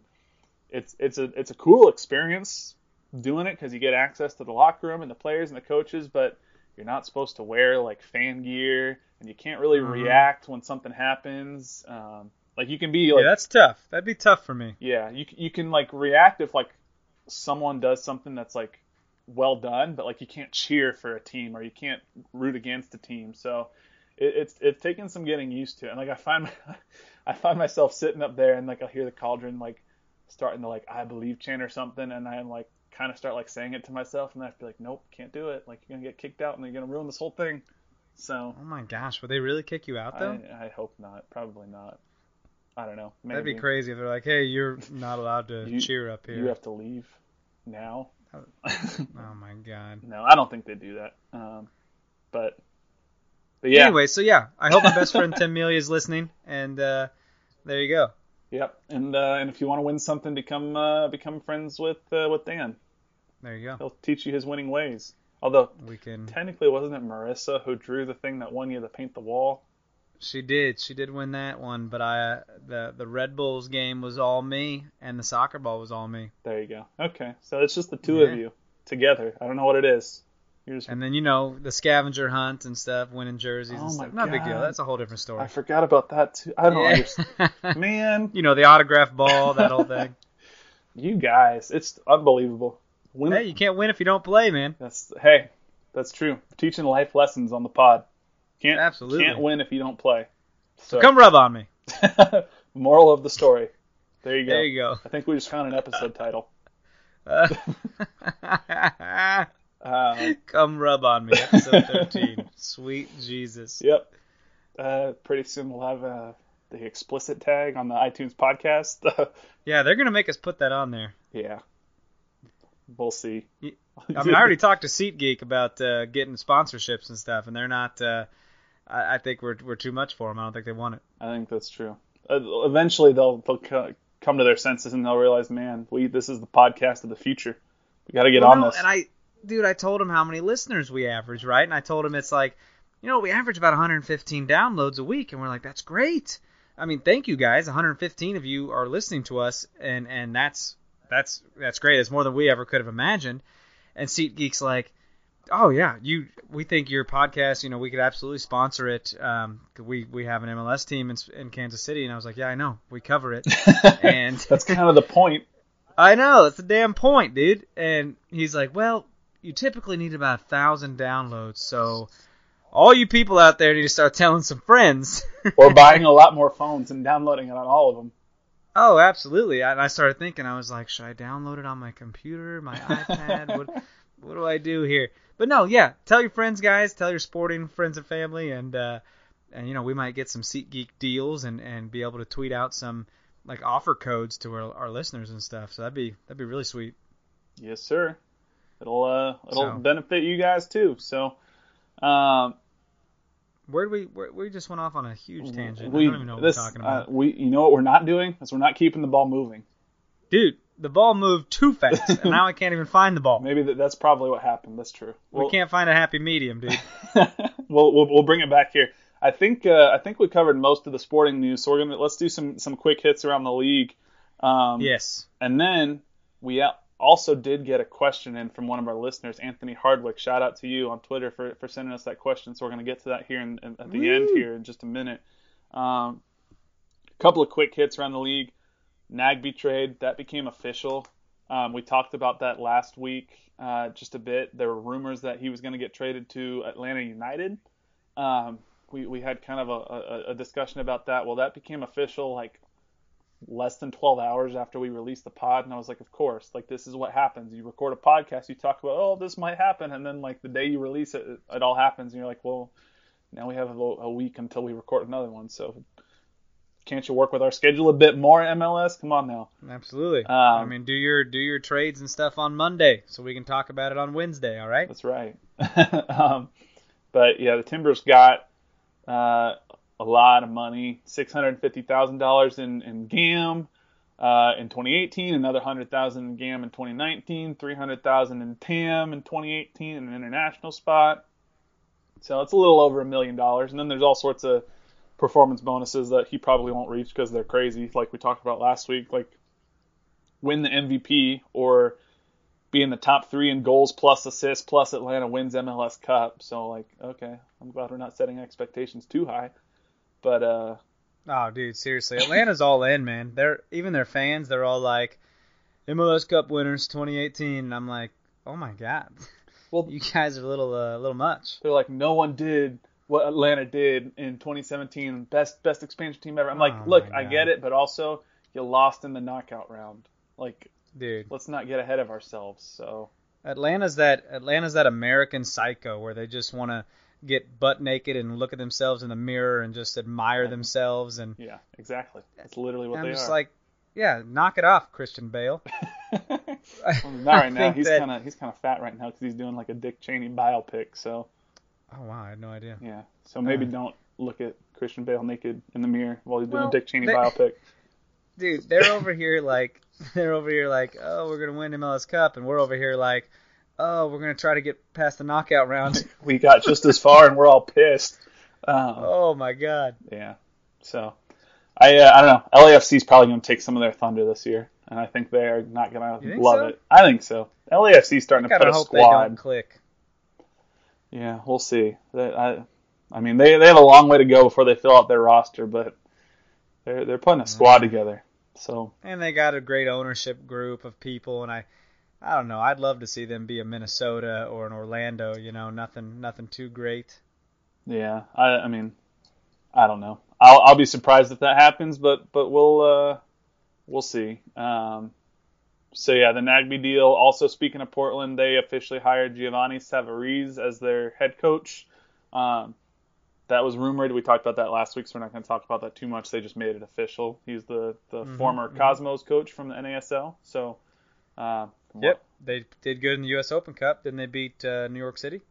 it's it's a it's a cool experience doing it because you get access to the locker room and the players and the coaches, but you're not supposed to wear like fan gear, and you can't really Mhm. react when something happens. Um, like you can be like yeah, that's tough. That'd be tough for me. yeah, you you can like react if like someone does something that's like well done, but like you can't cheer for a team or you can't root against a team. So it, it's it's taken some getting used to. And like I find I find myself sitting up there and like I'll hear the cauldron like starting to like I believe chant or something, and I am like kind of start like saying it to myself, and I have to be like, nope, can't do it. Like you're gonna get kicked out and you're gonna ruin this whole thing. So Oh my gosh, would they really kick you out though? I, I hope not. Probably not. I don't know. Maybe. That'd be crazy if they're like, "Hey, you're not allowed to You- cheer up here. You have to leave now. Oh my god. no, I don't think they do that. Um, but but yeah, Anyway, so yeah, I hope my best friend Tim Melia is listening, and uh, there you go. Yep. And uh, and if you want to win something, become uh, become friends with uh, with Dan. There you go. He'll teach you his winning ways. Although We can. technically, wasn't it Marissa who drew the thing that won you to paint the wall? She did. She did win that one, but I the the Red Bulls game was all me, and the soccer ball was all me. There you go. Okay, so it's just the two Yeah. of you together. I don't know what it is. You're And then you know the scavenger hunt and stuff, winning jerseys Oh and stuff. Not a big deal. That's a whole different story. I forgot about that too. I don't Yeah. understand, man. you know the autograph ball, that whole thing. You guys, it's unbelievable. Win- hey, you can't win if you don't play, man. That's hey, that's true. Teaching life lessons on the pod. Can't Absolutely. can't win if you don't play. So Come rub on me. moral of the story. There you go. There you go. I think we just found an episode title. Uh, Uh, Come rub on me, episode 13. Sweet Jesus. yep. Uh, pretty soon we'll have uh, the explicit tag on the iTunes podcast. Yeah, they're gonna make us put that on there. yeah. We'll see. I mean, I already talked to SeatGeek about uh, getting sponsorships and stuff, and they're not. Uh, I, I think we're we're too much for them. I don't think they want it. I think that's true. Uh, eventually they'll they'll co- come to their senses and they'll realize, man, we this is the podcast of the future. We got to get Well, on this. And I, dude, I told him how many listeners we average, right? And I told him it's like, you know, we average about 115 downloads a week, and we're like, that's great. I mean, thank you guys. 115 of you are listening to us, and and that's that's that's great. It's more than we ever could have imagined. And SeatGeek's like, oh yeah, you we think your podcast, you know, we could absolutely sponsor it. Um, we we have an MLS team in, in Kansas City, and I was like, yeah, I know, we cover it. and that's kind of the point. I know, that's the damn point, dude. And he's like, well, you typically need about a thousand downloads, so all you people out there need to start telling some friends. Or buying a lot more phones and downloading it on all of them. oh, absolutely. And I started thinking, I was like, should I download it on my computer, my iPad? what what do I do here? But no, yeah, tell your friends, guys. Tell your sporting friends and family, and uh, and you know we might get some SeatGeek deals and and be able to tweet out some like offer codes to our, our listeners and stuff. So that'd be that'd be really sweet. Yes, sir. It'll uh, it'll So- benefit you guys too. So, um, Where we? Where, we just went off on a huge tangent. we I don't even know what this we're talking uh, about. we you know what we're not doing is we're not keeping the ball moving. Dude, the ball moved too fast, and now I can't even find the ball. Maybe that, that's probably what happened. That's true. we can't find a happy medium, dude. we'll, we'll we'll bring it back here. I think uh, I think we covered most of the sporting news, so we're gonna let's do some some quick hits around the league. Um, yes. And then we al- also did get a question in from one of our listeners, Anthony Hardwick. Shout out to you on Twitter for, for sending us that question. So we're going to get to that here in, in- at the end here in just a minute. Um, a couple of quick hits around the league. Nagbe trade that became official. Um, we talked about that last week uh, just a bit. There were rumors that he was going to get traded to Atlanta United. Um, we, we had kind of a, a, a discussion about that. Well, that became official like less than 12 hours after we released the pod and i was like of course like this is what happens you record a podcast you talk about oh this might happen and then like the day you release it it, it all happens and you're like well now we have a, a week until we record another one so can't you work with our schedule a bit more mls come on now Absolutely. Um, I mean, do your do your trades and stuff on Monday, so we can talk about it on Wednesday. All right. That's right. um, but yeah, the Timbers got uh, a lot of money, six hundred fifty thousand dollars in in GAM uh, in 2018, another hundred thousand in GAM in 2019, three hundred thousand in TAM in 2018, in an international spot. So it's a little over a million dollars, and then there's all sorts of performance bonuses that he probably won't reach because they're crazy, like we talked about last week, like win the MVP or be in the top three in goals plus assists plus Atlanta wins MLS Cup. So like, okay, I'm glad we're not setting expectations too high. But uh, Oh, dude, seriously, Atlanta's all in, man. They're even their fans. They're all like, MLS Cup winners 2018. And I'm like, oh my god, well, you guys are a little uh, a little much. they're like, no one did what Atlanta did in 2017, best best expansion team ever. I'm like, Oh, look, I get it, but also you lost in the knockout round. Like, Dude, let's not get ahead of ourselves. So Atlanta's that Atlanta's that American psycho where they just want to get butt naked and look at themselves in the mirror and just admire themselves and yeah, exactly. That's literally what I'm they just are. like, yeah, knock it off, Christian Bale. Well, not right now. He's that- kind of he's kind of fat right now because he's doing like a Dick Cheney biopic. So Oh wow, I had no idea. yeah. So maybe Uh. don't look at Christian Bale naked in the mirror while he's doing Well, a Dick Cheney they- biopic. Dude, they're over here like they're over here like, oh, we're gonna win MLS Cup, and we're over here like, oh, we're gonna try to get past the knockout round. we got just as far and we're all pissed. Um, oh my god. Yeah. So I uh, I don't know. LAFC is probably going to take some of their thunder this year, and I think they are not gonna love so? it. I think so. LAFC's starting to put a hope they don't squad. click. Yeah, we'll see. They, I I mean they they have a long way to go before they fill out their roster, but they're they're putting a squad together. So And they got a great ownership group of people, and I, I don't know. I'd love to see them be a Minnesota or an Orlando. You know, nothing, nothing too great. yeah, I I mean I don't know. I'll I'll be surprised if that happens, but but we'll uh we'll see. Um, so yeah, the Nagbe deal. Also, speaking of Portland, they officially hired Giovanni Savarese as their head coach. Um, that was rumored. We talked about that last week, so we're not going to talk about that too much. They just made it official. He's the the Mhm, former mhm. Cosmos coach from the NASL. So, uh, Yep, they did good in the U.S. Open Cup. Didn't they beat uh, New York City?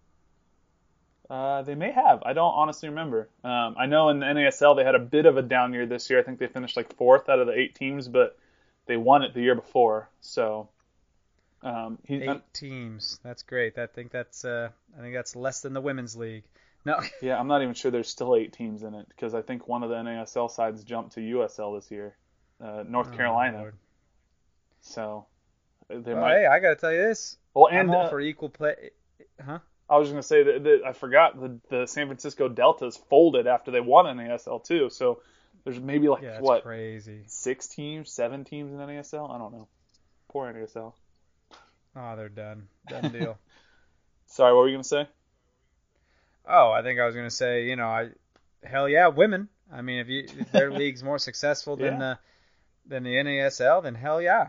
Uh, they may have. I don't honestly remember. Um, I know in the NASL they had a bit of a down year this year. I think they finished like fourth out of the eight teams, but they won it the year before. So um, he, Eight teams. That's great. I think that's, uh, I think that's less than the women's league. No, yeah, I'm not even sure there's still eight teams in it because I think one of the NASL sides jumped to USL this year, uh, North Oh, Carolina. So they Well, might. hey, I gotta tell you this. well, and all uh, for equal play. Huh? I was just gonna say that, that I forgot the the San Francisco Deltas folded after they won NASL too. So there's maybe like Yeah, what crazy. six teams, seven teams in NASL. I don't know. Poor NASL. Oh, they're done. Done deal. Sorry, what were you gonna say? Oh, I think I was gonna say, you know, I hell yeah, women. I mean, if you if their league's more successful than Yeah. the than the NASL, then hell yeah,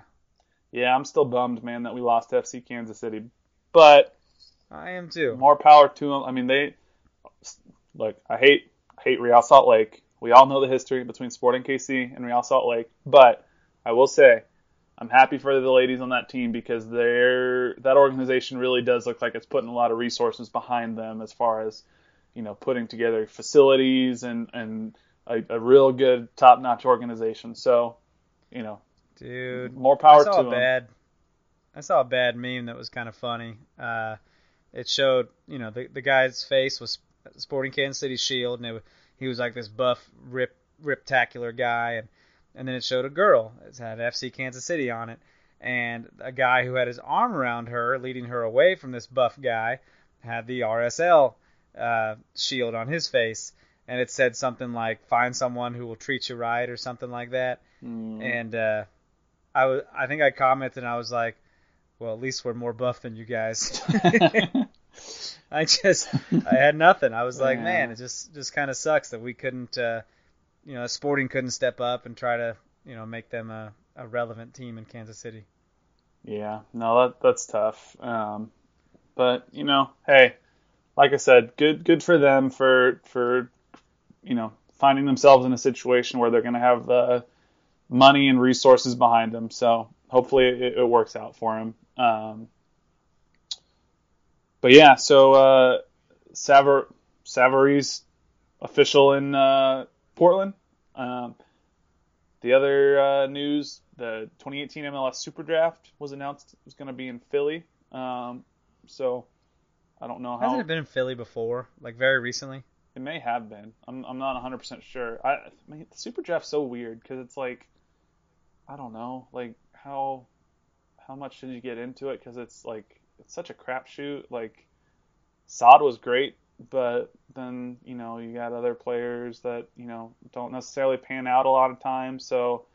Yeah, I'm still bummed, man, that we lost to FC Kansas City. But I am too. more power to them. I mean, they look. I hate hate Real Salt Lake. We all know the history between Sporting KC and Real Salt Lake. But I will say, I'm happy for the ladies on that team because they're that organization really does look like it's putting a lot of resources behind them as far as you know putting together facilities and and a, a real good top notch organization. So you know, dude, more power I saw to a bad, I saw a bad meme that was kind of funny. Uh, it showed you know the the guy's face was sporting Kansas City shield and it, he was like this buff rip riptacular guy and and then it showed a girl. It had FC Kansas City on it, and a guy who had his arm around her, leading her away from this buff guy, had the RSL uh, shield on his face, and it said something like "Find someone who will treat you right" or something like that. Mm. And uh, I was, I think I commented, and I was like, "Well, at least we're more buff than you guys." I just, I had nothing. I was like, Yeah. man, it just, just kind of sucks that we couldn't. Uh, you know, Sporting couldn't step up and try to, you know, make them a, a relevant team in Kansas City. Yeah, no, that that's tough. Um, but you know, hey, like I said, good good for them for for you know finding themselves in a situation where they're going to have the money and resources behind them. So hopefully it, it works out for them. Um, but yeah, so uh, Savar Savarese's official in uh, Portland. Um, the other uh, news, the 2018 MLS Super Draft was announced it was going to be in Philly. Um, so I don't know how Hasn't it been in Philly before? Like very recently? it may have been. I'm I'm not 100% sure. I, I mean, the Super Draft's so weird because it's like I don't know, like how how much should you get into it because it's like it's such a crapshoot. Like Saad was great, but then you know you got other players that you know don't necessarily pan out a lot of times. So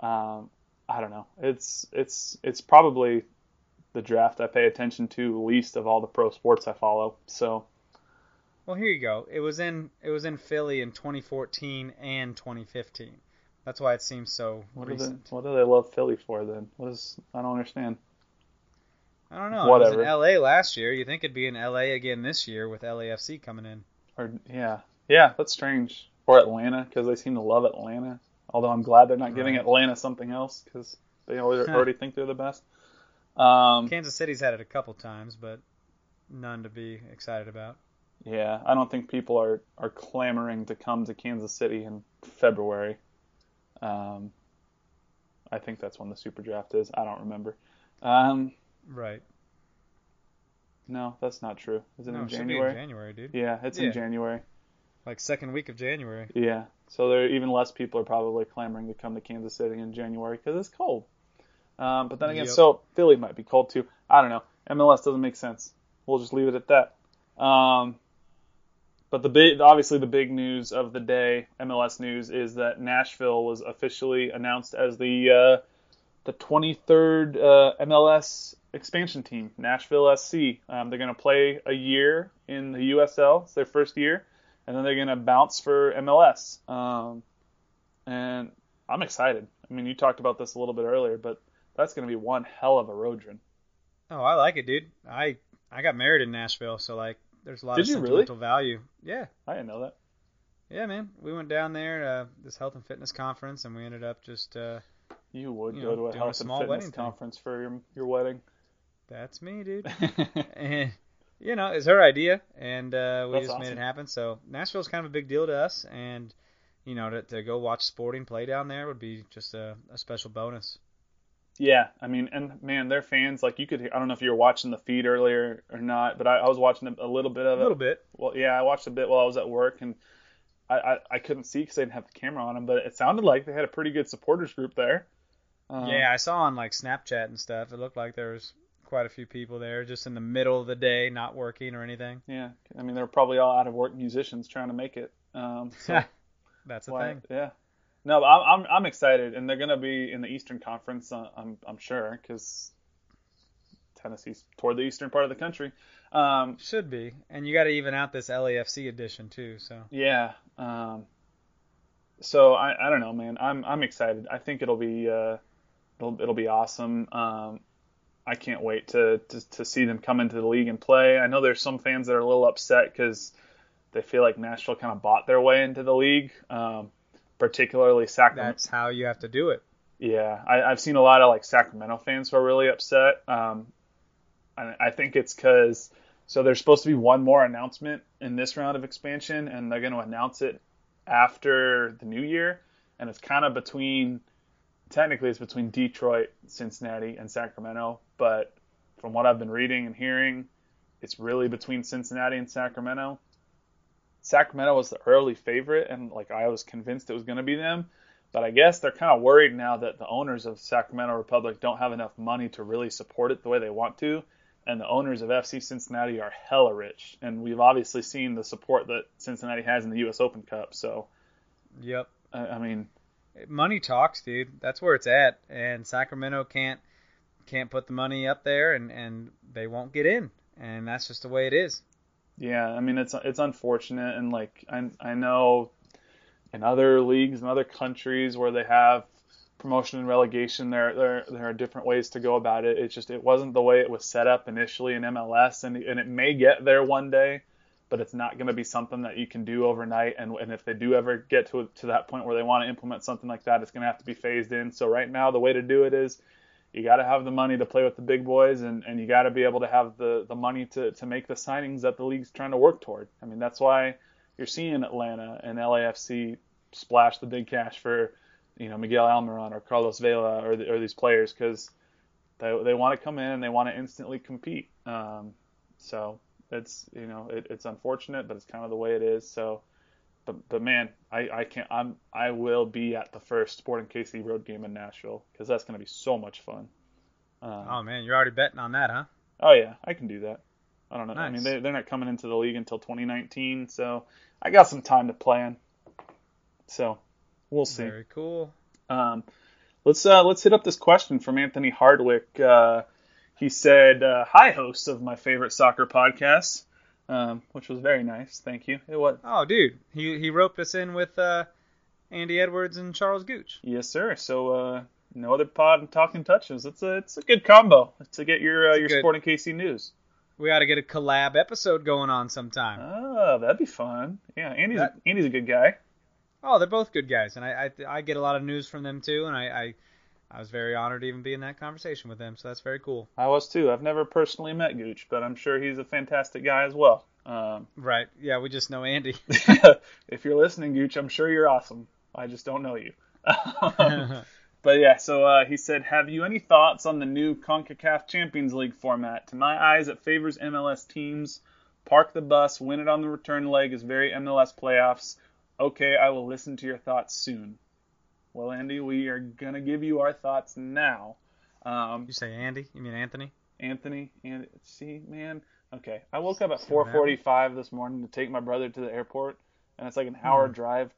um, I don't know. It's it's it's probably the draft I pay attention to least of all the pro sports I follow. So Well, here you go. It was in it was in Philly in 2014 and 2015. That's why it seems so what do they what do they love Philly for then? What is I don't understand. I don't know. Whatever. It was in LA last year. You think it'd be in LA again this year with LAFC coming in? Or yeah, yeah, that's strange. Or Atlanta because they seem to love Atlanta. Although I'm glad they're not giving Atlanta something else because they already, already think they're the best. Um, Kansas City's had it a couple times, but none to be excited about. yeah, I don't think people are are clamoring to come to Kansas City in February. Um, I think that's when the Super Draft is. I don't remember. Um, Right. no, that's not true. Is it no, in it January? in January, dude. Yeah, it's Yeah. in January. Like second week of January. Yeah, so there are even less people are probably clamoring to come to Kansas City in January because it's cold. Um, but then again, Yep. so Philly might be cold too. I don't know. MLS doesn't make sense. We'll just leave it at that. Um, but the big, obviously, the big news of the day, MLS news, is that Nashville was officially announced as the uh, the 23rd uh, MLS expansion team, Nashville SC. Um, they're going to play a year in the USL. It's their first year, and then they're going to bounce for MLS. Um, and I'm excited. I mean, you talked about this a little bit earlier, but that's going to be one hell of a road trip. Oh, I like it, dude. I I got married in Nashville, so like there's a lot Did of you really? value. Yeah. I didn't know that. Yeah, man. We went down there uh, this health and fitness conference, and we ended up just uh, You would You go know, to a doing a health and fitness wedding thing. conference for your your wedding. that's me, dude. and you know, it's her idea, and uh, we That's just made it happen. So Nashville's kind of a big deal to us, and you know, to, to go watch Sporting play down there would be just a, a special bonus. Yeah, I mean, and man, their fans like you could. I don't know if you were watching the feed earlier or not, but I, I was watching a, a little bit of it. A little bit. Well, yeah, I watched a bit while I was at work, and I, I, I couldn't see because they didn't have the camera on them, but it sounded like they had a pretty good supporters group there. Um, yeah, I saw on like Snapchat and stuff. It looked like there was quite a few people there, just in the middle of the day, not working or anything. yeah. I mean, they were probably all out of work musicians trying to make it. Um, so That's a why- thing. yeah. No, I'm, I'm I'm excited, and they're gonna be in the Eastern Conference. Uh, I'm I'm sure because Tennessee's toward the eastern part of the country. Um, Should be, and you got to even out this LAFC edition too. So Yeah. Um, so I, I don't know, man. I'm I'm excited. I think it'll be uh, it'll it'll be awesome. Um, I can't wait to, to to see them come into the league and play. I know there's some fans that are a little upset because they feel like Nashville kind of bought their way into the league, um, particularly Sacramento. that's how you have to do it. Yeah, I, I've seen a lot of like Sacramento fans who are really upset. Um, I, I think it's because so there's supposed to be one more announcement in this round of expansion, and they're going to announce it after the new year, and it's kind of between technically it's between Detroit, Cincinnati, and Sacramento, but from what I've been reading and hearing, it's really between Cincinnati and Sacramento. Sacramento was the early favorite, and like I was convinced it was going to be them. But I guess they're kind of worried now that the owners of Sacramento Republic don't have enough money to really support it the way they want to. And the owners of FC Cincinnati are hella rich. And we've obviously seen the support that Cincinnati has in the U.S. Open Cup. So, yep. I, I mean, money talks, dude. That's where it's at. And Sacramento can't can't put the money up there, and and they won't get in. And that's just the way it is. Yeah, I mean it's it's unfortunate, and like I I know in other leagues and other countries where they have promotion and relegation, there there there are different ways to go about it. It's just it wasn't the way it was set up initially in MLS, and and it may get there one day, but it's not going to be something that you can do overnight. And and if they do ever get to to that point where they want to implement something like that, it's going to have to be phased in. So right now, the way to do it is you got to have the money to play with the big boys, and, and you got to be able to have the, the money to, to make the signings that the league's trying to work toward. I mean, that's why you're seeing Atlanta and LAFC splash the big cash for, you know, Miguel Almiron or Carlos Vela or, the, or these players because they, they want to come in and they want to instantly compete. Um, so it's, you know, it, it's unfortunate, but it's kind of the way it is. So, but but man, I, I can't. I'm I will be at the first Sporting KC road game in Nashville because that's gonna be so much fun. Um, oh man, you're already betting on that, huh? Oh yeah, I can do that. I don't know. Nice. I mean, they, they're not coming into the league until 2019, so I got some time to plan. So we'll see. Very cool. Um, let's uh, let's hit up this question from Anthony Hardwick. Uh, he said, uh, "Hi, hosts of my favorite soccer podcast um, which was very nice. Thank you. It was. Oh, dude, he he roped us in with uh, Andy Edwards and Charles Gooch. Yes, sir. So uh, no other pod talking touches. It's a it's a good combo to get your uh, your good. Sporting KC news. We ought to get a collab episode going on sometime. Oh, that'd be fun. Yeah, Andy's that, Andy's a good guy. Oh, they're both good guys, and I, I I get a lot of news from them too, and I, I I was very honored to even be in that conversation with him, so that's very cool. I was too. I've never personally met Gooch, but I'm sure he's a fantastic guy as well. Um, right. Yeah, we just know Andy. if you're listening, Gooch, I'm sure you're awesome. I just don't know you. but yeah, so uh, he said, Have you any thoughts on the new CONCACAF Champions League format? To my eyes, it favors MLS teams. Park the bus, win it on the return leg is very MLS playoffs. Okay, I will listen to your thoughts soon. Well, Andy, we are gonna give you our thoughts now. Um, you say Andy? You mean Anthony? Anthony, and see, man. Okay, I woke up at 4:45 this morning to take my brother to the airport, and it's like an hour hmm. drive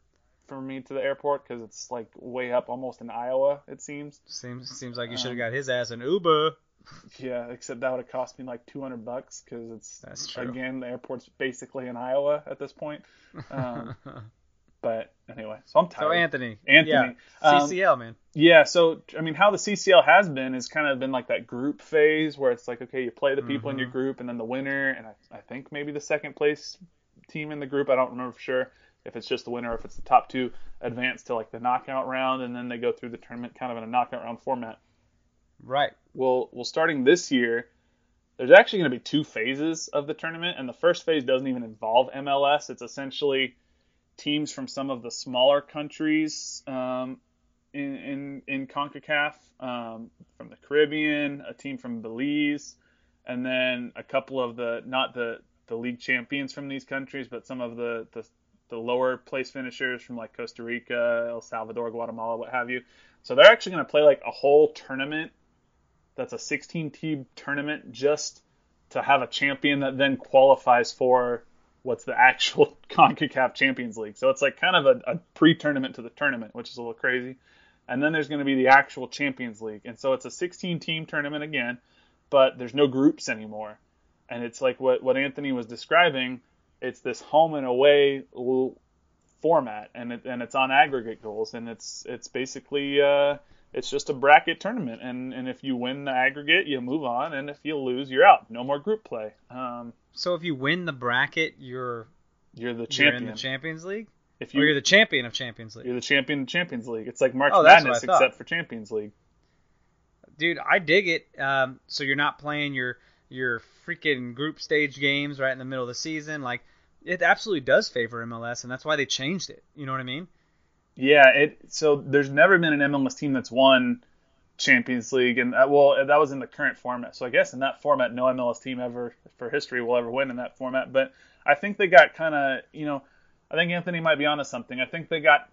for me to the airport because it's like way up, almost in Iowa. It seems. Seems seems like you should have um, got his ass an Uber. Yeah, except that would have cost me like 200 bucks because it's again the airport's basically in Iowa at this point. Um, But anyway, so I'm tired. So Anthony, Anthony, yeah. CCL um, man. Yeah, so I mean, how the CCL has been is kind of been like that group phase where it's like, okay, you play the people mm-hmm. in your mm-hmm. group, and then the winner, and I, I think maybe the second place team in the group. I don't remember for sure if it's just the winner or if it's the top two advance to like the knockout round, and then they go through the tournament kind of in a knockout round format. Right. Well, well, starting this year, there's actually going to be two phases of the tournament, and the first phase doesn't even involve MLS. It's essentially teams from some of the smaller countries um, in, in, in CONCACAF, um, from the Caribbean, a team from Belize, and then a couple of the, not the, the league champions from these countries, but some of the, the, the lower place finishers from like Costa Rica, El Salvador, Guatemala, what have you. So they're actually going to play like a whole tournament that's a 16 team tournament just to have a champion that then qualifies for what's the actual CONCACAF Champions League. So it's like kind of a, a pre-tournament to the tournament, which is a little crazy. And then there's going to be the actual Champions League. And so it's a 16 team tournament again, but there's no groups anymore. And it's like what, what Anthony was describing. It's this home and away format, and it, and it's on aggregate goals, and it's it's basically uh, it's just a bracket tournament, and and if you win the aggregate, you move on, and if you lose, you're out. No more group play. Um, so if you win the bracket, you're you're the champion. You're in the Champions League. if you, are the champion of Champions League. You're the champion of Champions League. It's like March oh, Madness except for Champions League. Dude, I dig it. Um, so you're not playing your your freaking group stage games right in the middle of the season. Like it absolutely does favor MLS, and that's why they changed it. You know what I mean? Yeah. It. So there's never been an MLS team that's won Champions League, and that, well, that was in the current format. So I guess in that format, no MLS team ever for history will ever win in that format. But I think they got kind of, you know, I think Anthony might be onto something. I think they got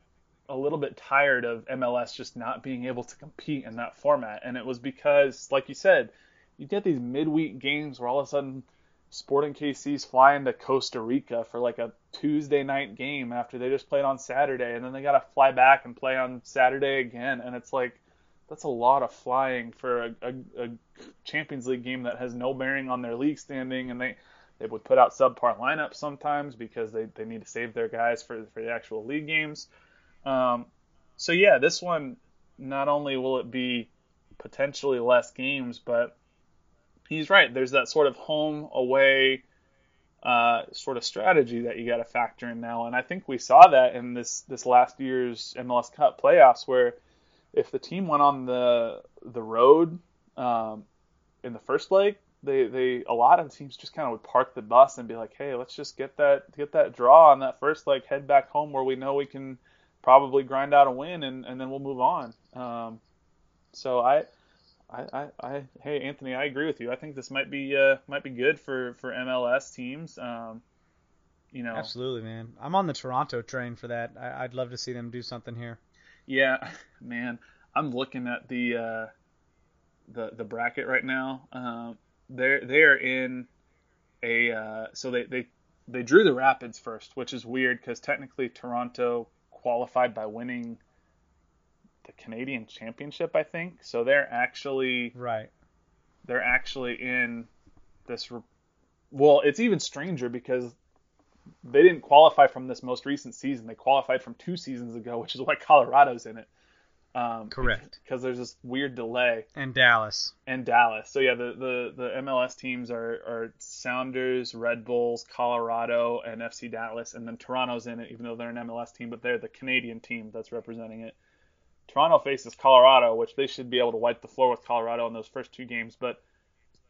a little bit tired of MLS just not being able to compete in that format, and it was because, like you said, you get these midweek games where all of a sudden Sporting KC's flying to Costa Rica for like a Tuesday night game after they just played on Saturday, and then they got to fly back and play on Saturday again, and it's like that's a lot of flying for a, a, a Champions League game that has no bearing on their league standing, and they they would put out subpar lineups sometimes because they, they need to save their guys for for the actual league games. Um, so yeah, this one not only will it be potentially less games, but he's right. There's that sort of home away uh, sort of strategy that you got to factor in now, and I think we saw that in this this last year's MLS Cup playoffs, where if the team went on the the road um, in the first leg, they they a lot of teams just kind of would park the bus and be like, hey, let's just get that get that draw on that first leg, head back home where we know we can probably grind out a win, and, and then we'll move on. Um, so I, I, I, I, hey Anthony, I agree with you. I think this might be uh, might be good for for MLS teams. Um, you know, absolutely, man. I'm on the Toronto train for that. I, would love to see them do something here. Yeah, man. I'm looking at the uh, the the bracket right now. Um, they're they are in a uh, so they they they drew the Rapids first, which is weird because technically Toronto qualified by winning the Canadian Championship, I think. So they're actually right. They're actually in this. Well, it's even stranger because they didn't qualify from this most recent season. They qualified from two seasons ago, which is why Colorado's in it. Um, Correct. Because there's this weird delay. And Dallas. And Dallas. So yeah, the, the, the MLS teams are, are Sounders, Red Bulls, Colorado, and FC Dallas, and then Toronto's in it, even though they're an MLS team, but they're the Canadian team that's representing it. Toronto faces Colorado, which they should be able to wipe the floor with Colorado in those first two games, but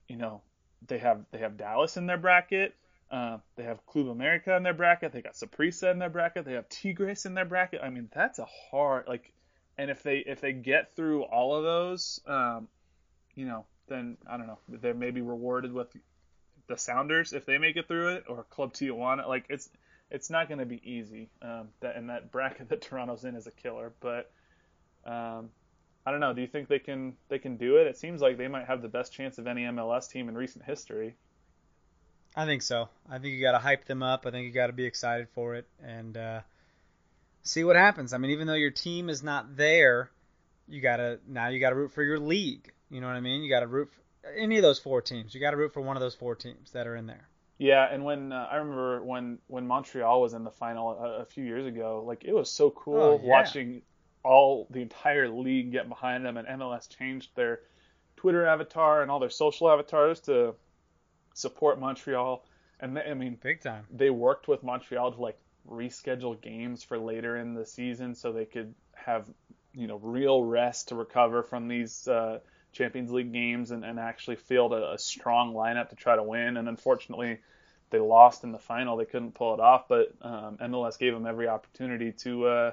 you know they have they have Dallas in their bracket. Uh, they have Club America in their bracket. They got Saprissa in their bracket. They have Tigres in their bracket. I mean, that's a hard like and if they if they get through all of those, um, you know, then I don't know, they may be rewarded with the Sounders if they make it through it, or Club Tijuana. Like it's it's not going to be easy. Um, that and that bracket that Toronto's in is a killer, but um, I don't know. Do you think they can they can do it? It seems like they might have the best chance of any MLS team in recent history. I think so. I think you got to hype them up. I think you got to be excited for it, and uh, see what happens. I mean, even though your team is not there, you gotta now you gotta root for your league. You know what I mean? You gotta root for any of those four teams. You gotta root for one of those four teams that are in there. Yeah, and when uh, I remember when when Montreal was in the final a, a few years ago, like it was so cool oh, yeah. watching all the entire league get behind them, and MLS changed their Twitter avatar and all their social avatars to support Montreal. And they, I mean, big time. They worked with Montreal to like reschedule games for later in the season so they could have you know real rest to recover from these uh, Champions League games and, and actually field a, a, strong lineup to try to win. And unfortunately, they lost in the final. They couldn't pull it off, but um, MLS gave them every opportunity to. Uh,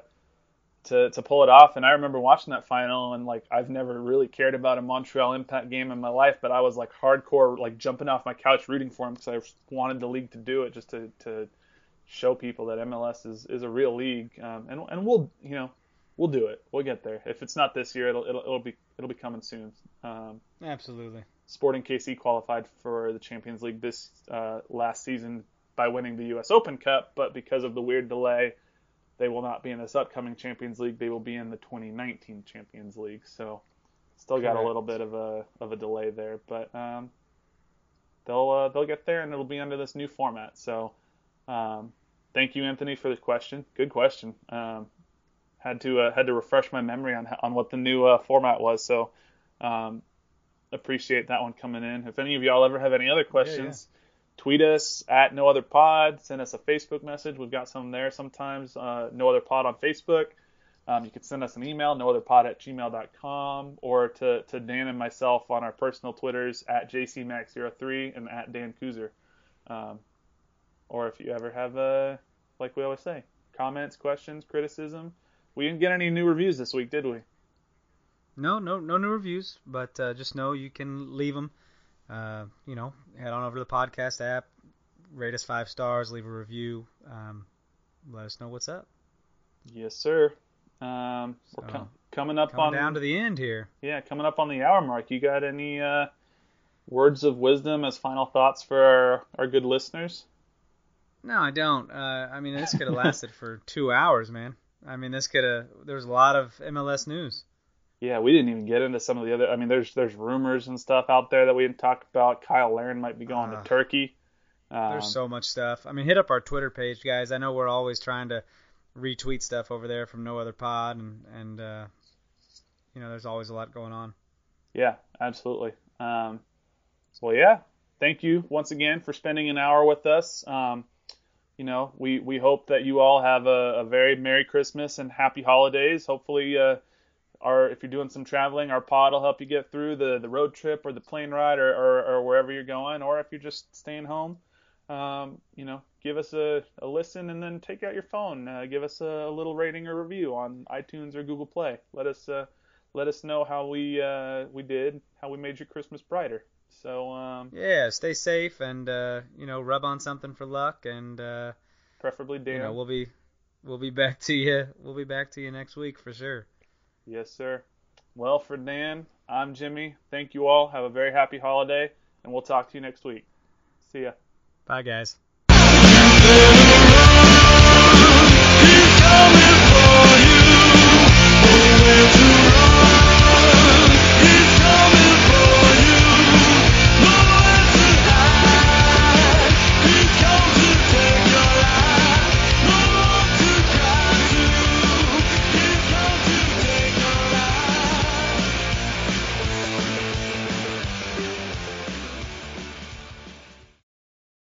to, to pull it off. And I remember watching that final and like I've never really cared about a Montreal Impact game in my life, but I was like hardcore like jumping off my couch rooting for them because I wanted the league to do it just to to show people that MLS is, is a real league, um, and and we'll you know we'll do it. We'll get there. If it's not this year, it'll it'll, it'll be it'll be coming soon. Um, Absolutely. Sporting KC qualified for the Champions League this uh, last season by winning the U.S. Open Cup, but because of the weird delay, they will not be in this upcoming Champions League. They will be in the 2019 Champions League. So still got Correct. a little bit of a of a delay there, but um, they'll uh, they'll get there, and it'll be under this new format. So um, thank you, Anthony, for the question. Good question. Um, had to uh, had to refresh my memory on on what the new uh, format was. So um, appreciate that one coming in. If any of y'all ever have any other questions, tweet us at No Other Pod. Send us a Facebook message. We've got some there sometimes. Uh, no Other Pod on Facebook. Um, you can send us an email, no other pod at gmail.com, or to, to Dan and myself on our personal Twitters at jcmax03 and at Dan Kuzer. Um, or if you ever have, a like we always say, comments, questions, criticism. We didn't get any new reviews this week, did we? No, no, no new reviews, but uh, just know you can leave them. Uh, you know, head on over to the podcast app, rate us five stars, leave a review, um, let us know what's up. Yes, sir. Um, so, we're com- coming up coming on down to the end here. Yeah, coming up on the hour mark. You got any uh, words of wisdom as final thoughts for our, our good listeners? No, I don't. Uh, I mean, this could have lasted for two hours, man. I mean, this could have. There's a lot of MLS news. Yeah, we didn't even get into some of the other. I mean, there's there's rumors and stuff out there that we didn't talk about. Cyle Larin might be going uh, to Turkey. Um, there's so much stuff. I mean, hit up our Twitter page, guys. I know we're always trying to retweet stuff over there from No Other Pod, and and uh, you know, there's always a lot going on. Yeah, absolutely. Um, well, yeah. Thank you once again for spending an hour with us. Um, you know, we, we hope that you all have a, a very Merry Christmas and Happy Holidays. Hopefully, uh, our if you're doing some traveling, our pod will help you get through the, the road trip or the plane ride or, or, or wherever you're going. Or if you're just staying home, um, you know, give us a, a listen and then take out your phone. Uh, give us a, a, little rating or review on iTunes or Google Play. Let us uh, let us know how we uh, we did, how we made your Christmas brighter. So um, yeah, stay safe and uh, you know rub on something for luck and uh, preferably Dan. You know, we'll be we'll be back to you. We'll be back to you next week for sure. Yes, sir. Well, for Dan, I'm Jimmy. Thank you all. Have a very happy holiday, and we'll talk to you next week. See ya. Bye, guys.